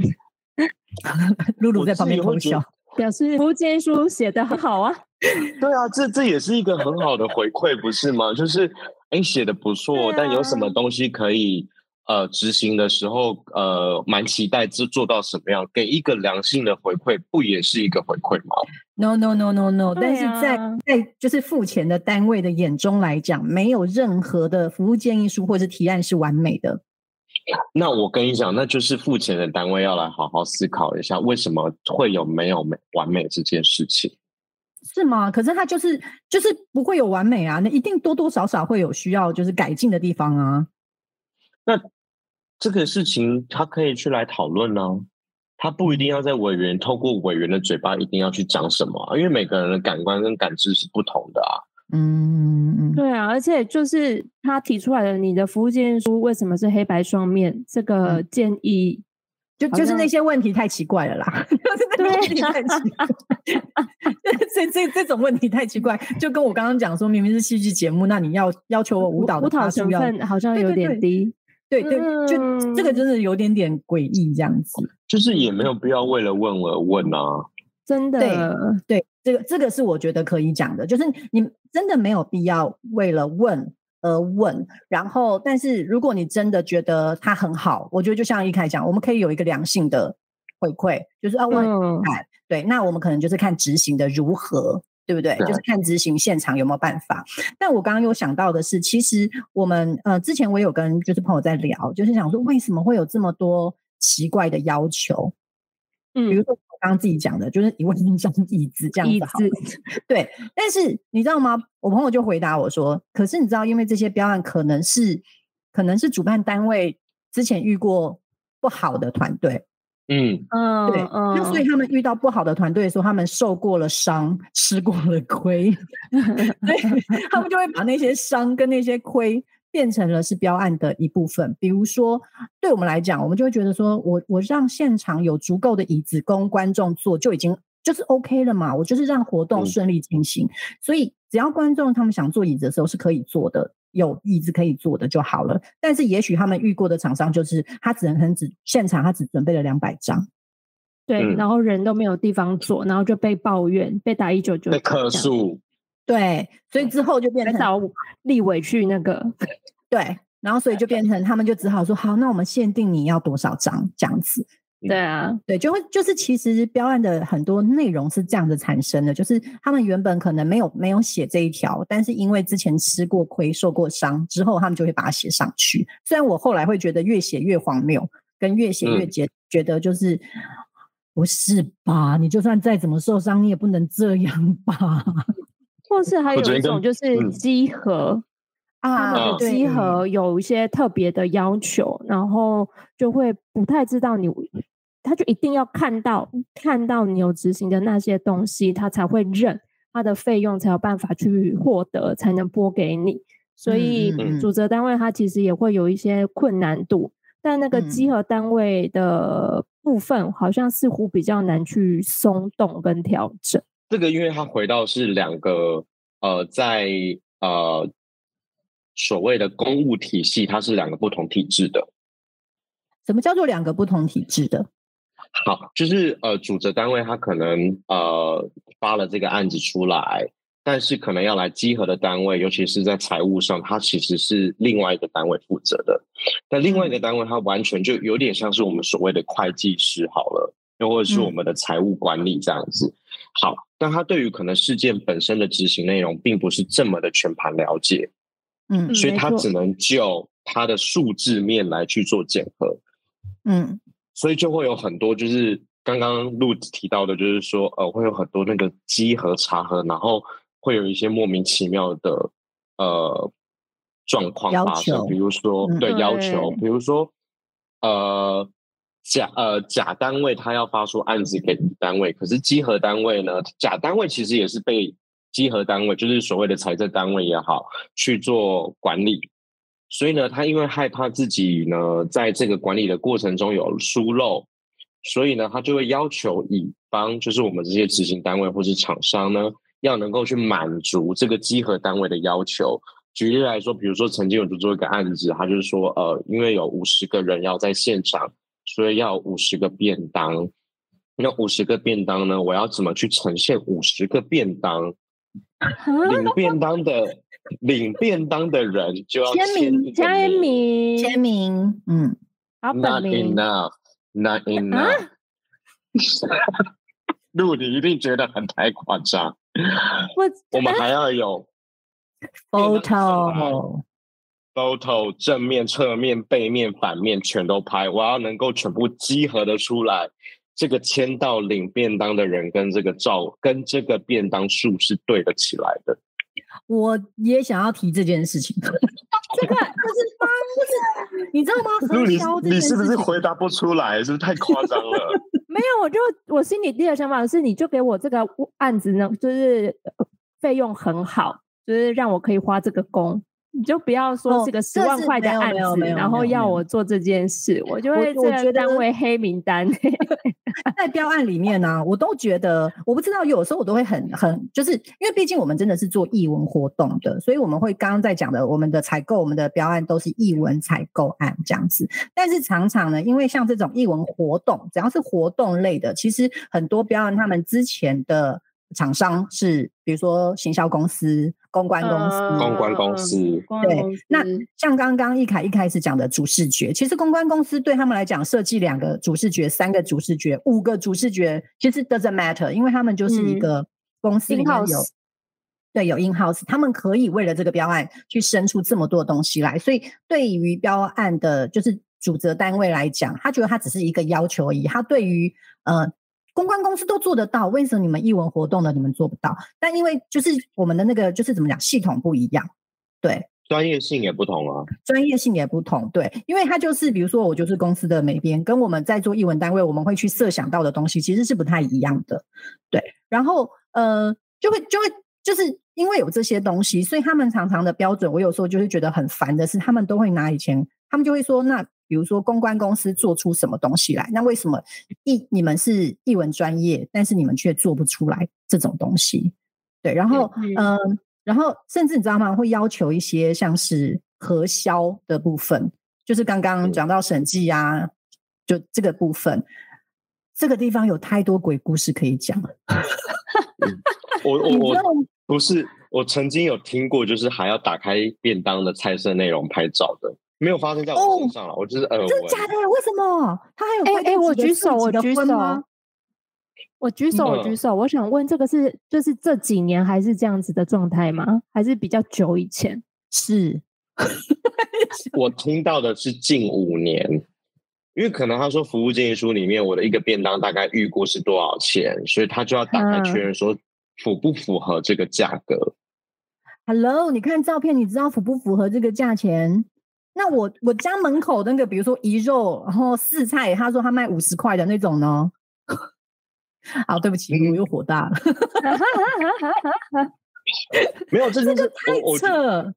我 露露在旁边偷笑，表示福建书写的很好啊。对啊，这这也是一个很好的回馈，不是吗？就是哎，写的不错，对但有什么啊东西可以呃执行的时候，呃，蛮期待这做到什么样，给一个良性的回馈，不也是一个回馈吗？No no no no no，、对但是在啊在就是付钱的单位的眼中来讲，没有任何的服务建议书或者提案是完美的。那我跟你讲，那就是付钱的单位要来好好思考一下，为什么会有没有美完美这件事情。是吗？可是它就是就是不会有完美啊，那一定多多少少会有需要就是改进的地方啊。那这个事情他可以去来讨论呢、他不一定要在委员透过委员的嘴巴一定要去讲什么啊、因为每个人的感官跟感知是不同的啊。嗯嗯，对啊，而且就是他提出来的你的服务建议书为什么是黑白双面？这个嗯建议就就是那些问题太奇怪了啦，就是那些问题太奇怪，这这这种问题太奇怪，就跟我刚刚讲说，明明是戏剧节目，那你要要求我舞蹈的成分好像有对对对点低。对对，就这个嗯真的有点点诡异这样子。就是也没有必要为了问而问啊。真的，对，这个这个是我觉得可以讲的，就是你真的没有必要为了问而问，然后，但是如果你真的觉得它很好，我觉得就像一开始讲，我们可以有一个良性的回馈，就是啊，我很嗯，对，那我们可能就是看执行的如何。对不对？对就是看执行现场有没有办法。但我刚刚有想到的是，其实我们呃之前我有跟就是朋友在聊，就是想说为什么会有这么多奇怪的要求？嗯比如嗯，说我刚刚自己讲的，就是一问一张椅子这样椅子好了子，对，但是你知道吗？我朋友就回答我说：“可是你知道，因为这些标案可能是可能是主办单位之前遇过不好的团队，嗯，嗯对，嗯，那所以。他们遇到不好的团队的时候，他们受过了伤，吃过了亏，对，他们就会把那些伤跟那些亏变成了是标案的一部分。比如说，对我们来讲，我们就会觉得说，我我让现场有足够的椅子供观众坐，就已经就是 OK 了嘛。我就是让活动嗯顺利进行，所以只要观众他们想坐椅子的时候是可以坐的。有椅子可以坐的就好了，但是也许他们遇过的厂商就是他只能很只现场他只准备了两百张，对，嗯然后人都没有地方坐，然后就被抱怨，被打一九九，被客诉，对，所以之后就变成立委去那个，对，然后所以就变成他们就只好说好，那我们限定你要多少张这样子。对啊，对，就会就是其实标案的很多内容是这样子产生的，就是他们原本可能没有没有写这一条，但是因为之前吃过亏、受过伤之后，他们就会把它写上去。虽然我后来会觉得越写越荒谬，跟越写越嗯觉、觉得就是不是吧？你就算再怎么受伤，你也不能这样吧？或是还有一种就是嗯。集合，他啊，们的集合有一些特别的要求，然后就会不太知道你，他就一定要看到看到你有执行的那些东西，他才会认，他的费用才有办法去获得，才能拨给你。所以主责单位它其实也会有一些困难度，但那个嗯。集合单位的部分好像似乎比较难去松动跟调整。这个因为它回到是两个呃，在呃所谓的公务体系，它是两个不同体制的。什么叫做两个不同体制的？好，就是呃，主责单位他可能呃发了这个案子出来，但是可能要来稽核的单位，尤其是在财务上，它其实是另外一个单位负责的。但另外一个单位，它完全就有点像是我们所谓的会计师好了，又或者是我们的财务管理这样子。好，但他对于可能事件本身的执行内容，并不是这么的全盘了解，嗯所以他只能就他的数字面来去做检核。嗯。所以就会有很多，就是刚刚陆提到的，就是说，呃，会有很多那个稽核查核，然后会有一些莫名其妙的呃状况要发生，比如说嗯。对要求，比如说呃甲呃甲单位他要发出案子给乙单位，可是稽核单位呢，甲单位其实也是被稽核单位，就是所谓的财政单位也好去做管理，所以呢，他因为害怕自己呢在这个管理的过程中有疏漏，所以呢，他就会要求乙方，就是我们这些执行单位或是厂商呢，要能够去满足这个稽核单位的要求。举例来说，比如说曾经有做一个案子，他就是说，呃，因为有五十个人要在现场，所以要五十个便当。那五十个便当呢，我要怎么去呈现五十个便当？领便当的领便当的人就要签名签名，签名，嗯，好，not 本名。enough，not enough。路，你一定觉得很太夸张。我我们还要有 photo，photo 正面、侧面、背面、反面全都拍，我要能够全部集合的出来。这个签到领便当的人跟这个照跟这个便当数是对得起来的。我也想要提这件事情。这个就是就是你知道吗？路，你你是不是回答不出来？是不是太夸张了？没有，我就我心里第一个想法是，你就给我这个案子呢，就是呃费用很好，就是让我可以花这个工。你就不要说哦是个十万块的案子，没有没有然后要我做这件事，我就我会这个我觉得单位黑名单。在标案里面呢、我都觉得，我不知道，有时候我都会很很，就是因为毕竟我们真的是做译文活动的，所以我们会刚刚在讲的，我们的采购、我们的标案都是译文采购案这样子。但是常常呢，因为像这种译文活动，只要是活动类的，其实很多标案他们之前的厂商是，比如说行销公司、公关公司，嗯公关公司对那像刚刚一凯一开始讲的主视觉，其实公关公司对他们来讲，设计两个主视觉、三个主视觉、五个主视觉，其实 doesn't matter，因为他们就是一嗯个公司里面有。In-house 对，有 in house，他们可以为了这个标案去生出这么多东西来，所以对于标案的，就是主责单位来讲，他觉得他只是一个要求而已。他对于呃公关公司都做得到，为什么你们艺文活动的你们做不到？但因为就是我们的那个就是怎么讲，系统不一样，对，专业性也不同啊。专业性也不同，对，因为它就是比如说我就是公司的美编，跟我们在做译文单位，我们会去设想到的东西其实是不太一样的，对，然后呃就会就会就是因为有这些东西，所以他们常常的标准，我有时候就是觉得很烦的是，他们都会拿以前，他们就会说，那比如说公关公司做出什么东西来，那为什么译你们是译文专业，但是你们却做不出来这种东西？对，然后嗯然后甚至你知道吗？会要求一些像是核销的部分，就是刚刚嗯讲到审计啊，就这个部分，这个地方有太多鬼故事可以讲了。我 我我不是，我曾经有听过，就是还要打开便当的菜色内容拍照的，没有发生在我身上了，我就是耳闻。真的假的？为什么？他还有哎哎，我举手，我举手？，我举手，我举嗯手。我想问，这个是就是这几年还是这样子的状态吗？还是比较久以前？是 我听到的是近五年，因为可能他说服务建议书里面我的一个便当大概预估是多少钱，所以他就要打开嗯确认说符不符合这个价格。Hello，你看照片，你知道符不符合这个价钱？那我我家门口那个，比如说一肉，然后四菜，他说他卖五十块的那种呢？好，对不起，我又火大了，没有，这 就是这个太我我扯。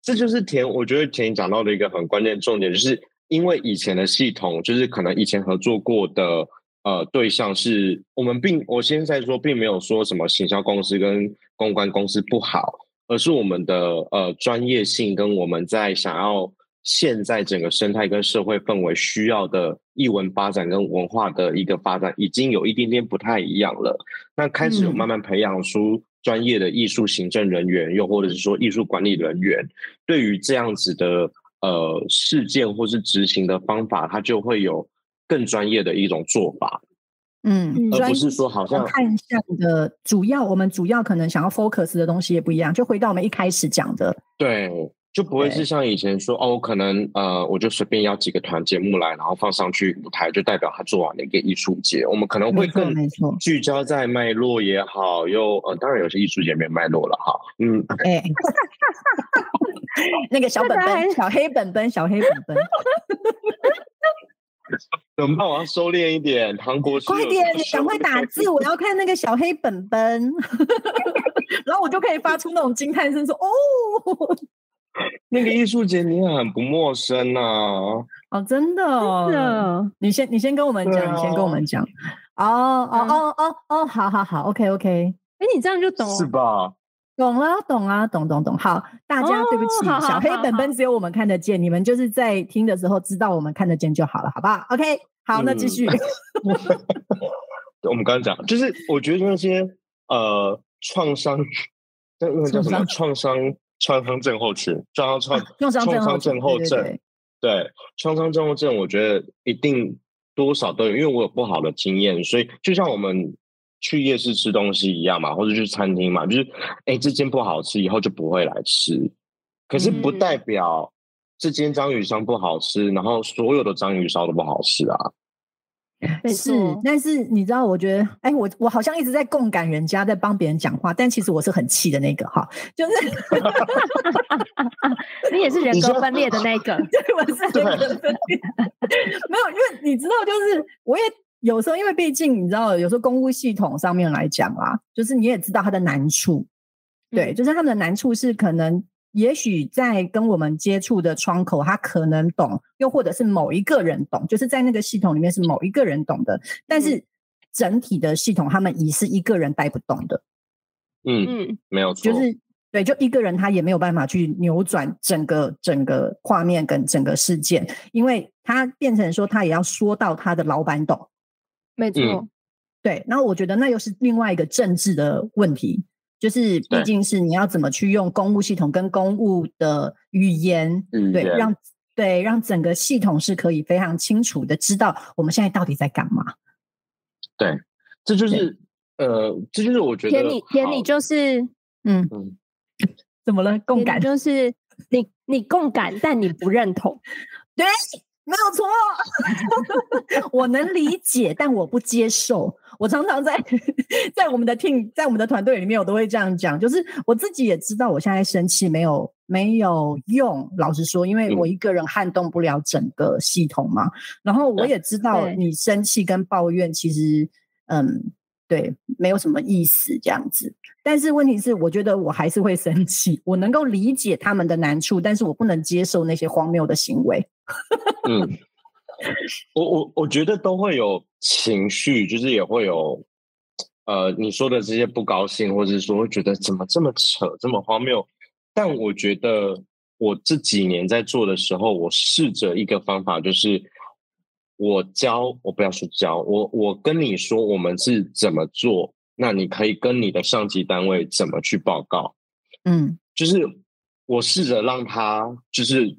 这就是田，我觉得田讲到的一个很关键重点，就是因为以前的系统，就是可能以前合作过的呃对象是我们并我现在说并没有说什么行销公司跟公关公司不好，而是我们的呃专业性跟我们在想要现在整个生态跟社会氛围需要的译文发展跟文化的一个发展，已经有一点点不太一样了。那开始有嗯慢慢培养出专业的艺术行政人员，又或者是说艺术管理人员，对于这样子的呃事件或是执行的方法，它就会有更专业的一种做法，嗯，而不是说好像看向的主要，我们主要可能想要 focus 的东西也不一样。就回到我们一开始讲的，对，就不会是像以前说哦，可能呃，我就随便邀几个团节目来，然后放上去舞台，就代表他做完了一个艺术节。我们可能会更聚焦在脉络也好，又呃，当然有些艺术节没有脉络了哈，嗯，哎，那个小本本、小黑本本、小黑本本，怎么办？我要收敛一点，韩国快点，赶快打字，我要看那个小黑本本，然后我就可以发出那种惊叹声，说哦，那个艺术节你也很不陌生呐、哦，真的哦，真的，你先你先跟我们对讲，你先跟我啊们讲，哦哦嗯哦哦哦，好好好，OK OK。哎，你这样就懂了是吧？懂了，懂啊，懂懂懂。好，大家对不起，哦好好小黑本本只有我们看得见，你们就是在听的时候知道我们看得见就好了，好不好？OK，好，那继嗯续。我们刚刚讲，就是我觉得那些呃创伤，那那个叫什么创伤创伤症候群，创伤创创创伤症症候症，对创伤症候症，我觉得一定多少都有，因为我有不好的经验，所以就像我们去夜市吃东西一样嘛，或者去餐厅嘛，就是哎这间不好吃，以后就不会来吃。可是不代表这间章鱼烧不好吃，然后所有的章鱼烧都不好吃啊。是，但是你知道，我觉得，哎，我我好像一直在共感人家，在帮别人讲话，但其实我是很气的那个，哈，就是，你也是人格分裂的那个，对，我是人格分裂，没有，因为你知道，就是我也有时候，因为毕竟你知道，有时候公务系统上面来讲啊，就是你也知道它的难处，对，就是他们的难处是可能。也许在跟我们接触的窗口，他可能懂，又或者是某一个人懂，就是在那个系统里面是某一个人懂的，但是整体的系统他们已是一个人带不动的。嗯嗯，没有错，就是对，就一个人他也没有办法去扭转整个整个画面跟整个事件，因为他变成说他也要说到他的老板懂。没错，对，然后我觉得那又是另外一个政治的问题。就是毕竟是你要怎么去用公务系统跟公务的语言，对，让对让整个系统是可以非常清楚的知道我们现在到底在干嘛。对，这就是呃，这就是我觉得，田你田你就是嗯嗯，怎么了？共感就是你你共感，但你不认同。对。没有错，我能理解，但我不接受。我常常在 在我们的 team，在我们的团队里面，我都会这样讲。就是我自己也知道，我现在生气没有没有用。老实说，因为我一个人撼动不了整个系统嘛。然后我也知道，你生气跟抱怨，其实嗯。对，没有什么意思这样子。但是问题是，我觉得我还是会生气。我能够理解他们的难处，但是我不能接受那些荒谬的行为。嗯，我我我觉得都会有情绪，就是也会有呃你说的这些不高兴，或者是说会觉得怎么这么扯，这么荒谬。但我觉得我这几年在做的时候，我试着一个方法，就是。我教我不要说教我，我跟你说我们是怎么做，那你可以跟你的上级单位怎么去报告。嗯，就是我试着让他就是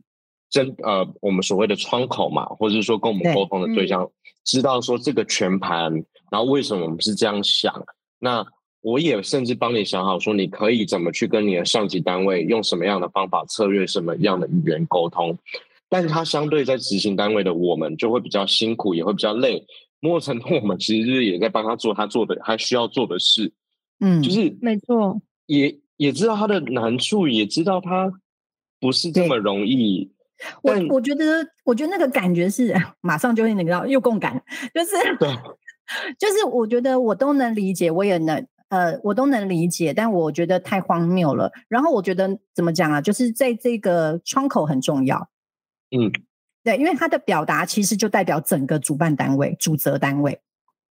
真呃我们所谓的窗口嘛，或者是说跟我们沟通的对象，知道说这个全盘，然后为什么我们是这样想。那我也甚至帮你想好说，你可以怎么去跟你的上级单位用什么样的方法、策略、什么样的语言沟通。但是它相对在执行单位的我们就会比较辛苦，也会比较累。某种程度，我们其实也在帮他做他做的他需要做的事。嗯，就是没错，也也知道他的难处，也知道他不是这么容易。我我觉得，我觉得那个感觉是马上就会那个又共感，就是对，就是我觉得我都能理解，我也能呃，我都能理解，但我觉得太荒谬了。然后我觉得怎么讲啊，就是在这个窗口很重要。嗯，对，因为他的表达其实就代表整个主办单位、主责单位。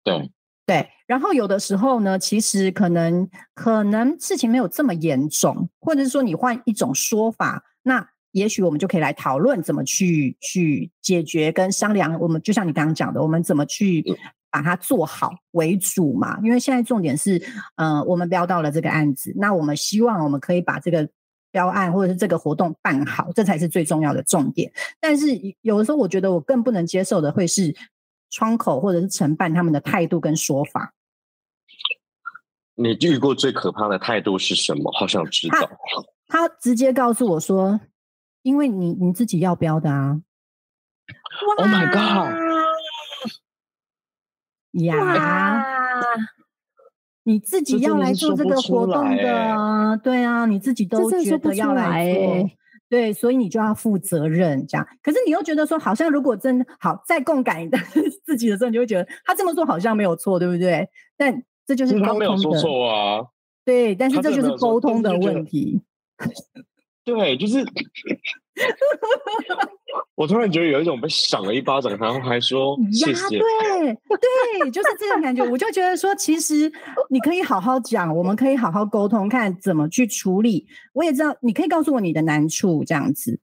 对对，然后有的时候呢，其实可能可能事情没有这么严重，或者是说你换一种说法，那也许我们就可以来讨论怎么去去解决跟商量。我们就像你刚刚讲的，我们怎么去把它做好为主嘛？因为现在重点是，呃，我们标到了这个案子，那我们希望我们可以把这个。标案或者是这个活动办好，这才是最重要的重点。但是有的时候，我觉得我更不能接受的会是窗口或者是承办他们的态度跟说法。你遇过最可怕的态度是什么？好想知道。他直接告诉我说：“因为你你自己要标的啊。”Oh my god！呀。你自己要来做这个活动的，对啊，你自己都觉得要来做，对，所以你就要负责任，这样。可是你又觉得说，好像如果真好再共感 自己的时候，你就会觉得他这么做好像没有错，对不对？但这就是沟通的错啊，对，但是这就是沟通的问题。对，就是，我突然觉得有一种被赏了一巴掌，然后还说谢谢。对对，就是这种感觉。我就觉得说，其实你可以好好讲，我们可以好好沟通，看怎么去处理。我也知道，你可以告诉我你的难处，这样子。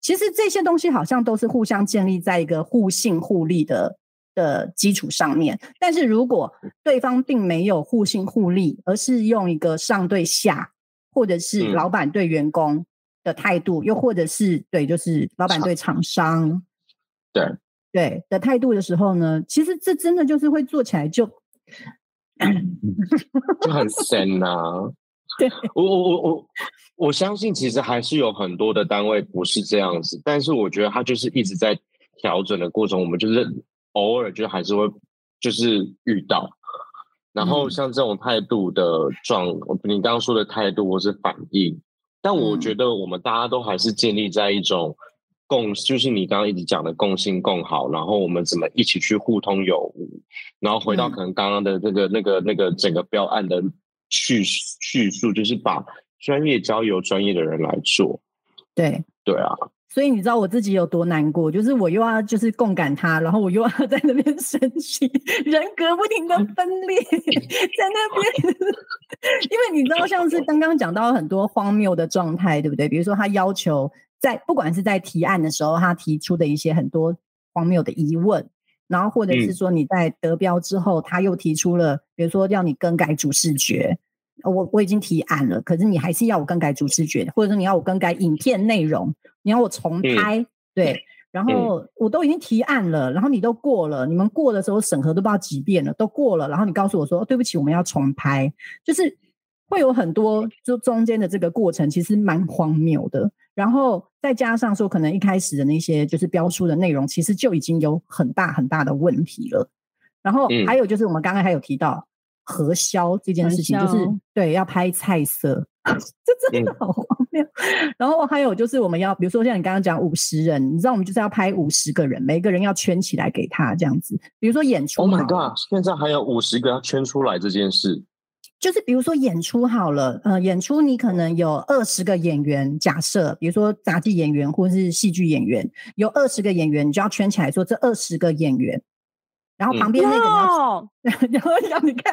其实这些东西好像都是互相建立在一个互信互利的的基础上面。但是如果对方并没有互信互利，而是用一个上对下。或者是嗯老板对员工的态度，又或者是对，就是老板对厂商对，对的态度的时候呢，其实这真的就是会做起来就就很深呐、对。我我我我我相信，其实还是有很多的单位不是这样子，但是我觉得他就是一直在调整的过程，我们就是偶尔就还是会就是遇到。然后嗯。像这种态度的状，你刚刚说的态度或是反应，但我嗯觉得我们大家都还是建立在一种共，就是你刚刚一直讲的共性共好，然后我们怎么一起去互通有无，然后回到嗯可能刚刚的那个、那个、那个整个标案的叙叙述，就是把专业交由专业的人来做。对。对啊，所以你知道我自己有多难过，就是我又要就是共感他，然后我又要在那边生气，人格不停的分裂，在那边，因为你知道，像是刚刚讲到很多荒谬的状态，对不对？比如说他要求在不管是在提案的时候，他提出的一些很多荒谬的疑问，然后或者是嗯说你在得标之后，他又提出了，比如说要你更改主视觉，呃我我已经提案了，可是你还是要我更改主视觉，或者说你要我更改影片内容，你要我重嗯拍，对，然后我都已经提案了，然后你都过了，你们过的时候审核都不知道几遍了，都过了，然后你告诉我说、哦对不起，我们要重拍，就是会有很多就中间的这个过程其实蛮荒谬的，然后再加上说可能一开始的那些就是标书的内容，其实就已经有很大很大的问题了，然后嗯。还有就是我们刚刚还有提到。核销这件事情，就是销对要拍菜色，这真的嗯好荒谬。然后还有就是我们要，比如说像你刚刚讲五十人，你知道我们就是要拍五十个人，每个人要圈起来给他这样子。比如说演出 Oh 好 my god！现在还有五十个要圈出来这件事，就是比如说演出好了，呃，演出你可能有二十个演员，假设比如说杂技演员或是戏剧演员，有二十个演员，你就要圈起来说这二十个演员，然后嗯旁边那个你要哦，然后让你看，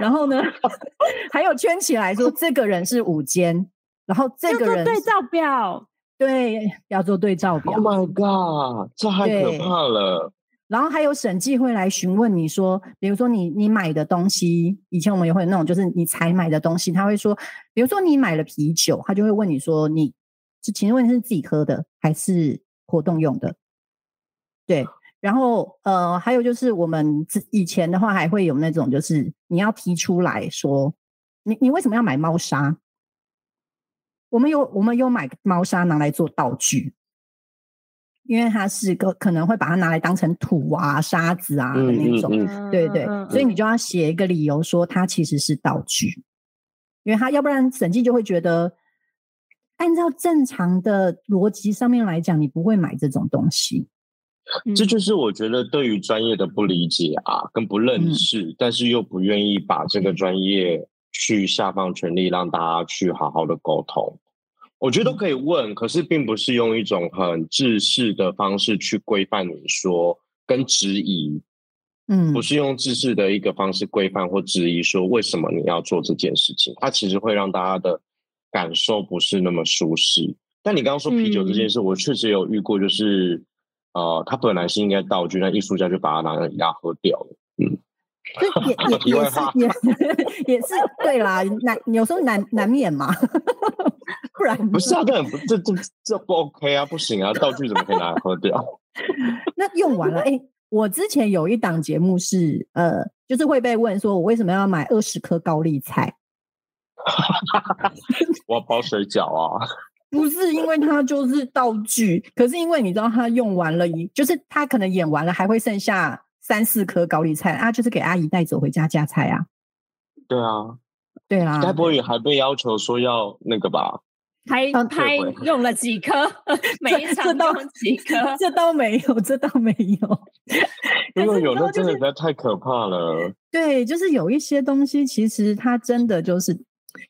然后呢，还有圈起来说这个人是午间，然后这个人对照表，对要做对照表 Oh my god！这太可对怕了。然后还有审计会来询问你说，比如说你你买的东西，以前我们也会有那种，就是你才买的东西，他会说，比如说你买了啤酒，他就会问你说，你是请问是自己喝的还是活动用的？对，然后呃，还有就是我们之以前的话还会有那种，就是你要提出来说，你你为什么要买猫砂？我们有我们有买猫砂拿来做道具，因为它是个可能会把它拿来当成土啊、沙子啊的嗯那种，嗯对对，嗯所以你就要写一个理由说它其实是道具，因为它要不然审计就会觉得，按照正常的逻辑上面来讲，你不会买这种东西。这嗯就是我觉得对于专业的不理解啊，跟不认嗯。识，但是又不愿意把这个专业去下放权力，让大家去好好的沟通。我觉得都可以问，可是并不是用一种很制式的方式去规范你说跟质疑，嗯。不是用制式的一个方式规范或质疑说为什么你要做这件事情，它其实会让大家的感受不是那么舒适。但你刚刚说啤酒这件事，我确实有遇过，就是呃，他本来是应该道具，但艺术家就把它拿来压喝掉了。嗯也也 也是也也是 对啦，难有时候难难免嘛，不然不是啊，这这这这不 OK 啊，不行啊，道具怎么可以拿来喝掉？那用完了，哎、我之前有一档节目是，呃，就是会被问说，我为什么要买二十颗高丽菜？我要包水饺啊！不是因为它就是道具，可是因为你知道它用完了一，就是他可能演完了还会剩下三四颗高丽菜啊，就是给阿姨带走回家加菜啊。对啊，对啊，该不会也还被要求说要那个吧？拍嗯拍用了几颗，每一场用几颗，这倒没有，这倒没有。如果有，那真的实在太可怕了。对，就是有一些东西，其实它真的就是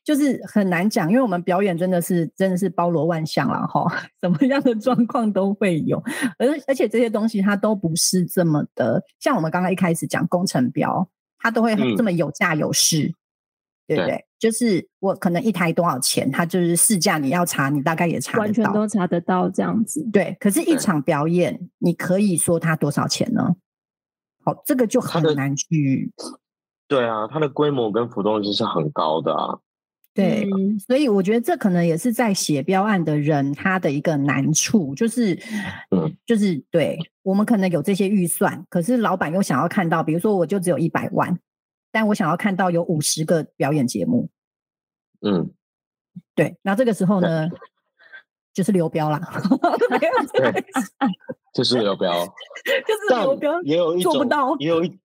就是很难讲，因为我们表演真的是真的是包罗万象了哈，什么样的状况都会有，而而且这些东西它都不是这么的，像我们刚刚一开始讲工程标，它都会这么有价有市，对不对对？就是我可能一台多少钱，它就是市价，你要查，你大概也查完全。都查得到这样子。对，可是，一对场表演，你可以说它多少钱呢？好，这个就很难去对啊，它的规模跟浮动性是很高的啊。对，嗯。所以我觉得这可能也是在写标案的人他的一个难处，就是，嗯。就是对我们可能有这些预算，可是老板又想要看到，比如说我就只有一百万，但我想要看到有五十个表演节目，嗯，对，那这个时候呢，就是流标啦，没有对，就是流标，就是但流标，也有一种做不到也有一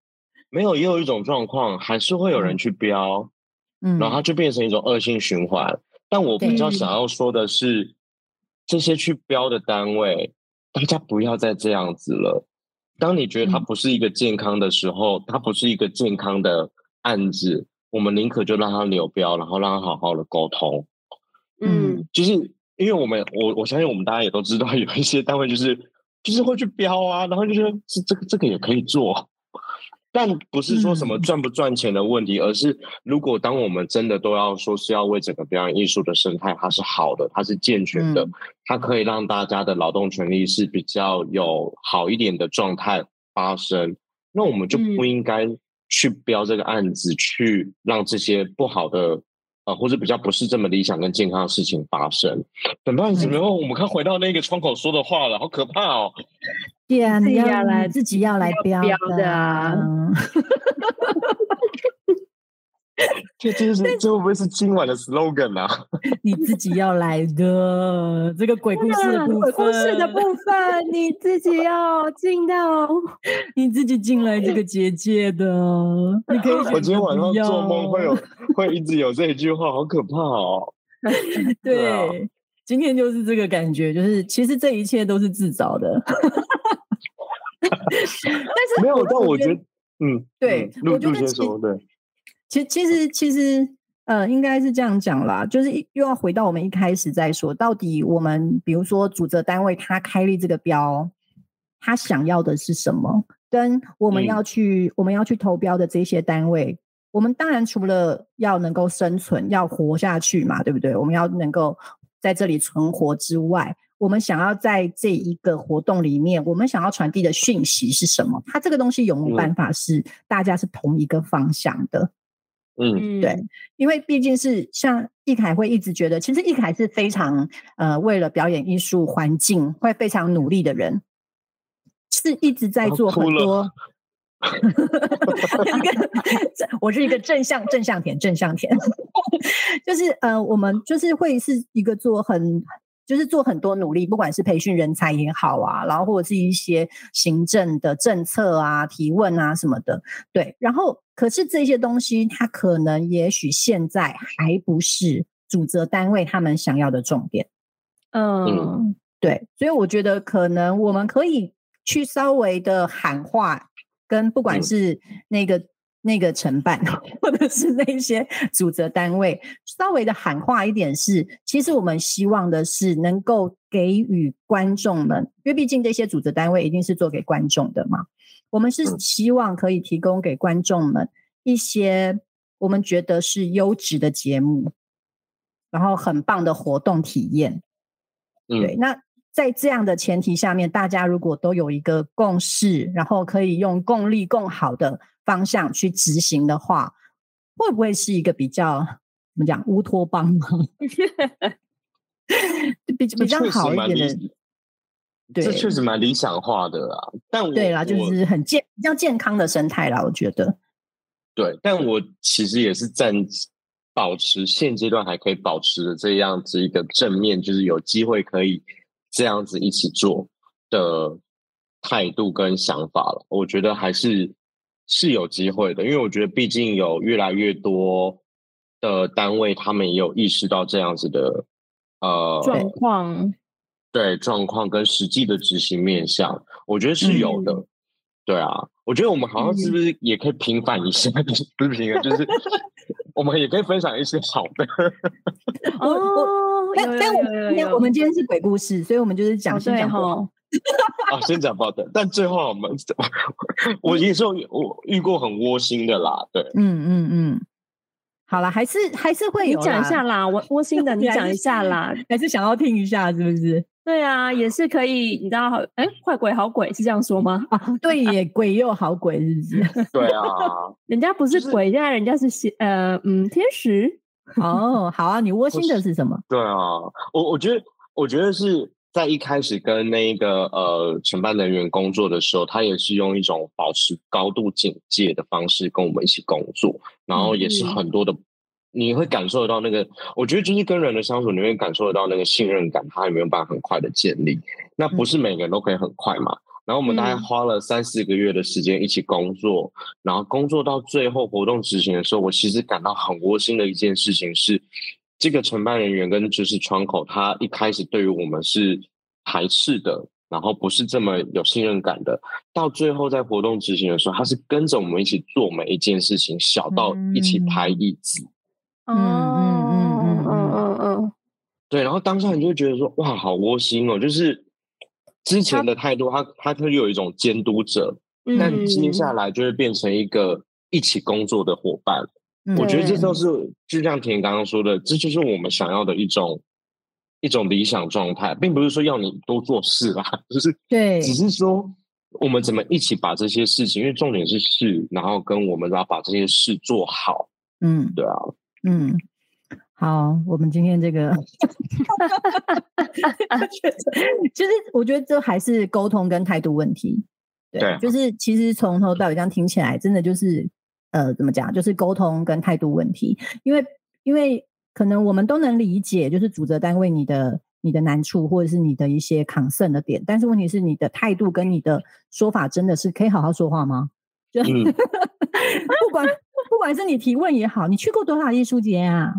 没有，也有一种状况，还是会有人去标，嗯然后它就变成一种恶性循环。但我比较想要说的是，这些去标的单位，大家不要再这样子了。当你觉得它嗯不是一个健康的时候，它不是一个健康的案子，我们宁可就让它流标，然后让它好好的沟通。嗯就是因为我们，我我相信我们大家也都知道，有一些单位就是就是会去标啊，然后就觉得这这个这个也可以做，但不是说什么嗯。赚不赚钱的问题，而是如果当我们真的都要说是要为整个表演艺术的生态它是好的，它是健全的，嗯。它可以让大家的劳动权利是比较有好一点的状态发生，那我们就不嗯。应该去标这个案子，去让这些不好的呃，或者比较不是这么理想跟健康的事情发生。怎么办？怎么样？我们看回到那个窗口说的话了，好可怕哦！对啊，自己你要要来自己要来标标的啊 这这 是这会不会是今晚的 slogan 啊？你自己要来的这个鬼故事的部分，鬼故事的部分，你自己要进到你自己进来这个结界的，你可以我今天晚上要做梦会有会一直有这一句话，好可怕哦！对啊，今天就是这个感觉，就是其实这一切都是自找的。但是没有，但我觉觉得，嗯，对嗯陆我觉得其陆先说，对，其其实其实呃，应该是这样讲啦，就是又要回到我们一开始在说，到底我们比如说主责单位他开立这个标，他想要的是什么？跟我们嗯要去、我们要去投标的这些单位，我们当然除了要能够生存、要活下去嘛，对不对？我们要能够在这里存活之外，我们想要在这一个活动里面，我们想要传递的讯息是什么？它这个东西有没有嗯办法是大家是同一个方向的？嗯，嗯对，因为毕竟是像易凯会一直觉得，其实易凯是非常呃为了表演艺术环境会非常努力的人，是一直在做很多。我是一个正向正向田正向田，就是呃，我们就是会是一个做很就是做很多努力，不管是培训人才也好啊，然后或者是一些行政的政策啊、提问啊什么的，对。然后可是这些东西，它可能也许现在还不是主责单位他们想要的重点。嗯对，所以我觉得可能我们可以去稍微的喊话，跟不管嗯是那个、那个承办，或者是那些主责单位，稍微的喊话一点是，其实我们希望的是能够给予观众们，因为毕竟这些主责单位一定是做给观众的嘛，我们是嗯希望可以提供给观众们一些我们觉得是优质的节目，然后很棒的活动体验。对，嗯，那在这样的前提下面，大家如果都有一个共识，然后可以用共利共好的方向去执行的话，会不会是一个比较怎么讲乌托邦吗？比这比较好一点的，理，对这确实蛮理想化的啦。但我对啦，就是很健比较健康的生态啦，我觉得。对，但我其实也是站保持现阶段还可以保持的这样子一个正面，就是有机会可以这样子一起做的态度跟想法了。我觉得还是是有机会的，因为我觉得毕竟有越来越多的单位，他们也有意识到这样子的呃状况，对状况跟实际的执行面向，我觉得是有的。嗯对啊，我觉得我们好像是不是也可以平反一下？不是平反，就是 我们也可以分享一些好的。我我哦，有但但我们今天我们今天是鬼故事，所以我们就是讲先讲啊，先讲报的，但最后我们 我也是有我遇过很窝心的啦，对，嗯嗯嗯，好了，还是还是会有你讲一下啦，我窝心的你讲一下啦。还是想要听一下，是不是？对啊，也是可以，你知道好，哎，坏鬼好鬼是这样说吗？啊，对耶，鬼又好鬼，是不是？对啊，人家不是鬼，现在人家是邪呃嗯天使，哦，好啊，你窝心的是什么？对啊，我我觉得，我觉得是在一开始跟那个呃承办人员工作的时候，他也是用一种保持高度警戒的方式跟我们一起工作，然后也是很多的，你会感受得到那个，我觉得就是跟人的相处，你会感受得到那个信任感，他有没有办法很快的建立？那不是每个人都可以很快嘛。然后我们大概花了三四个月的时间一起工作，然后工作到最后活动执行的时候，我其实感到很窝心的一件事情是，这个承办人员跟就是窗口，他一开始对于我们是排斥的，然后不是这么有信任感的，到最后在活动执行的时候，他是跟着我们一起做每一件事情，小到一起拍椅子，嗯嗯嗯嗯嗯嗯嗯，对，然后当下你就会觉得说，哇，好窝心哦，就是。之前的态度，他他他有一种监督者，但接下来就会变成一个一起工作的伙伴。我觉得这都是就像田刚刚说的，这就是我们想要的一种一种理想状态，并不是说要你多做事啦，就是对，只是说我们怎么一起把这些事情，因为重点是事，然后跟我们要把这些事做好。嗯，对啊，嗯。好，我们今天这个，其实我觉得这还是沟通跟态度问题。对，就是其实从头到尾这样听起来，真的就是呃，怎么讲，就是沟通跟态度问题。因为因为可能我们都能理解，就是主责单位你的你的难处，或者是你的一些抗胜的点，但是问题是你的态度跟你的说法，真的是可以好好说话吗？就 不管不管是你提问也好，你去过多少艺术节啊？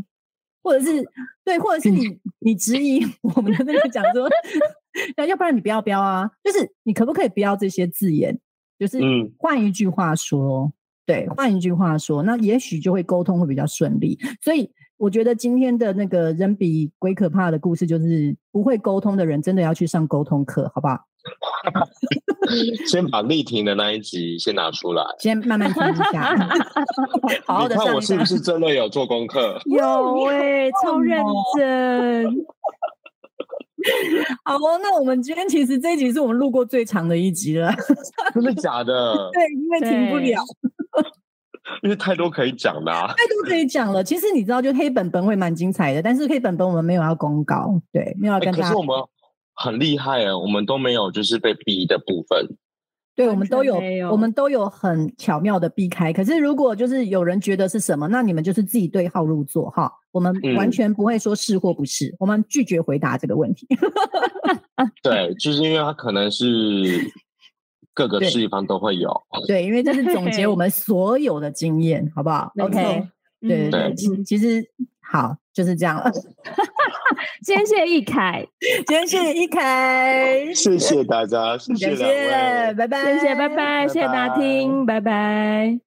或者是对，或者是你你质疑 我们的那个讲座，那要不然你不要标啊，就是你可不可以不要这些字眼？就是换一句话说，对，换一句话说，那也许就会沟通会比较顺利。所以我觉得今天的那个人比鬼可怕的故事，就是不会沟通的人真的要去上沟通课，好不好？先把丽婷的那一集先拿出来，先慢慢听一下，好好的看我是不是真的有做功课？有哎，超认真。好哦，那我们今天其实这一集是我们录过最长的一集了，真的假的？对，因为停不了，因为太多可以讲的，太多可以讲了。其实你知道，就黑本本会蛮精彩的，但是黑本本我们没有要公告，对，没有要跟大家。可是我们。很厉害啊！我们都没有就是被逼的部分，对我们都有，我们都有很巧妙的避开。可是如果就是有人觉得是什么，那你们就是自己对号入座哈。我们完全不会说是或不是，我们拒绝回答这个问题。对，就是因为他可能是各个地方都会有。对，因为这是总结我 们所有的经验，好不好？OK，对对对，其其实好就是这样了。今天谢 谢易凯，今天谢谢易凯，谢谢大家，谢 谢两位，拜拜，谢谢，拜拜，谢谢大家听，拜拜。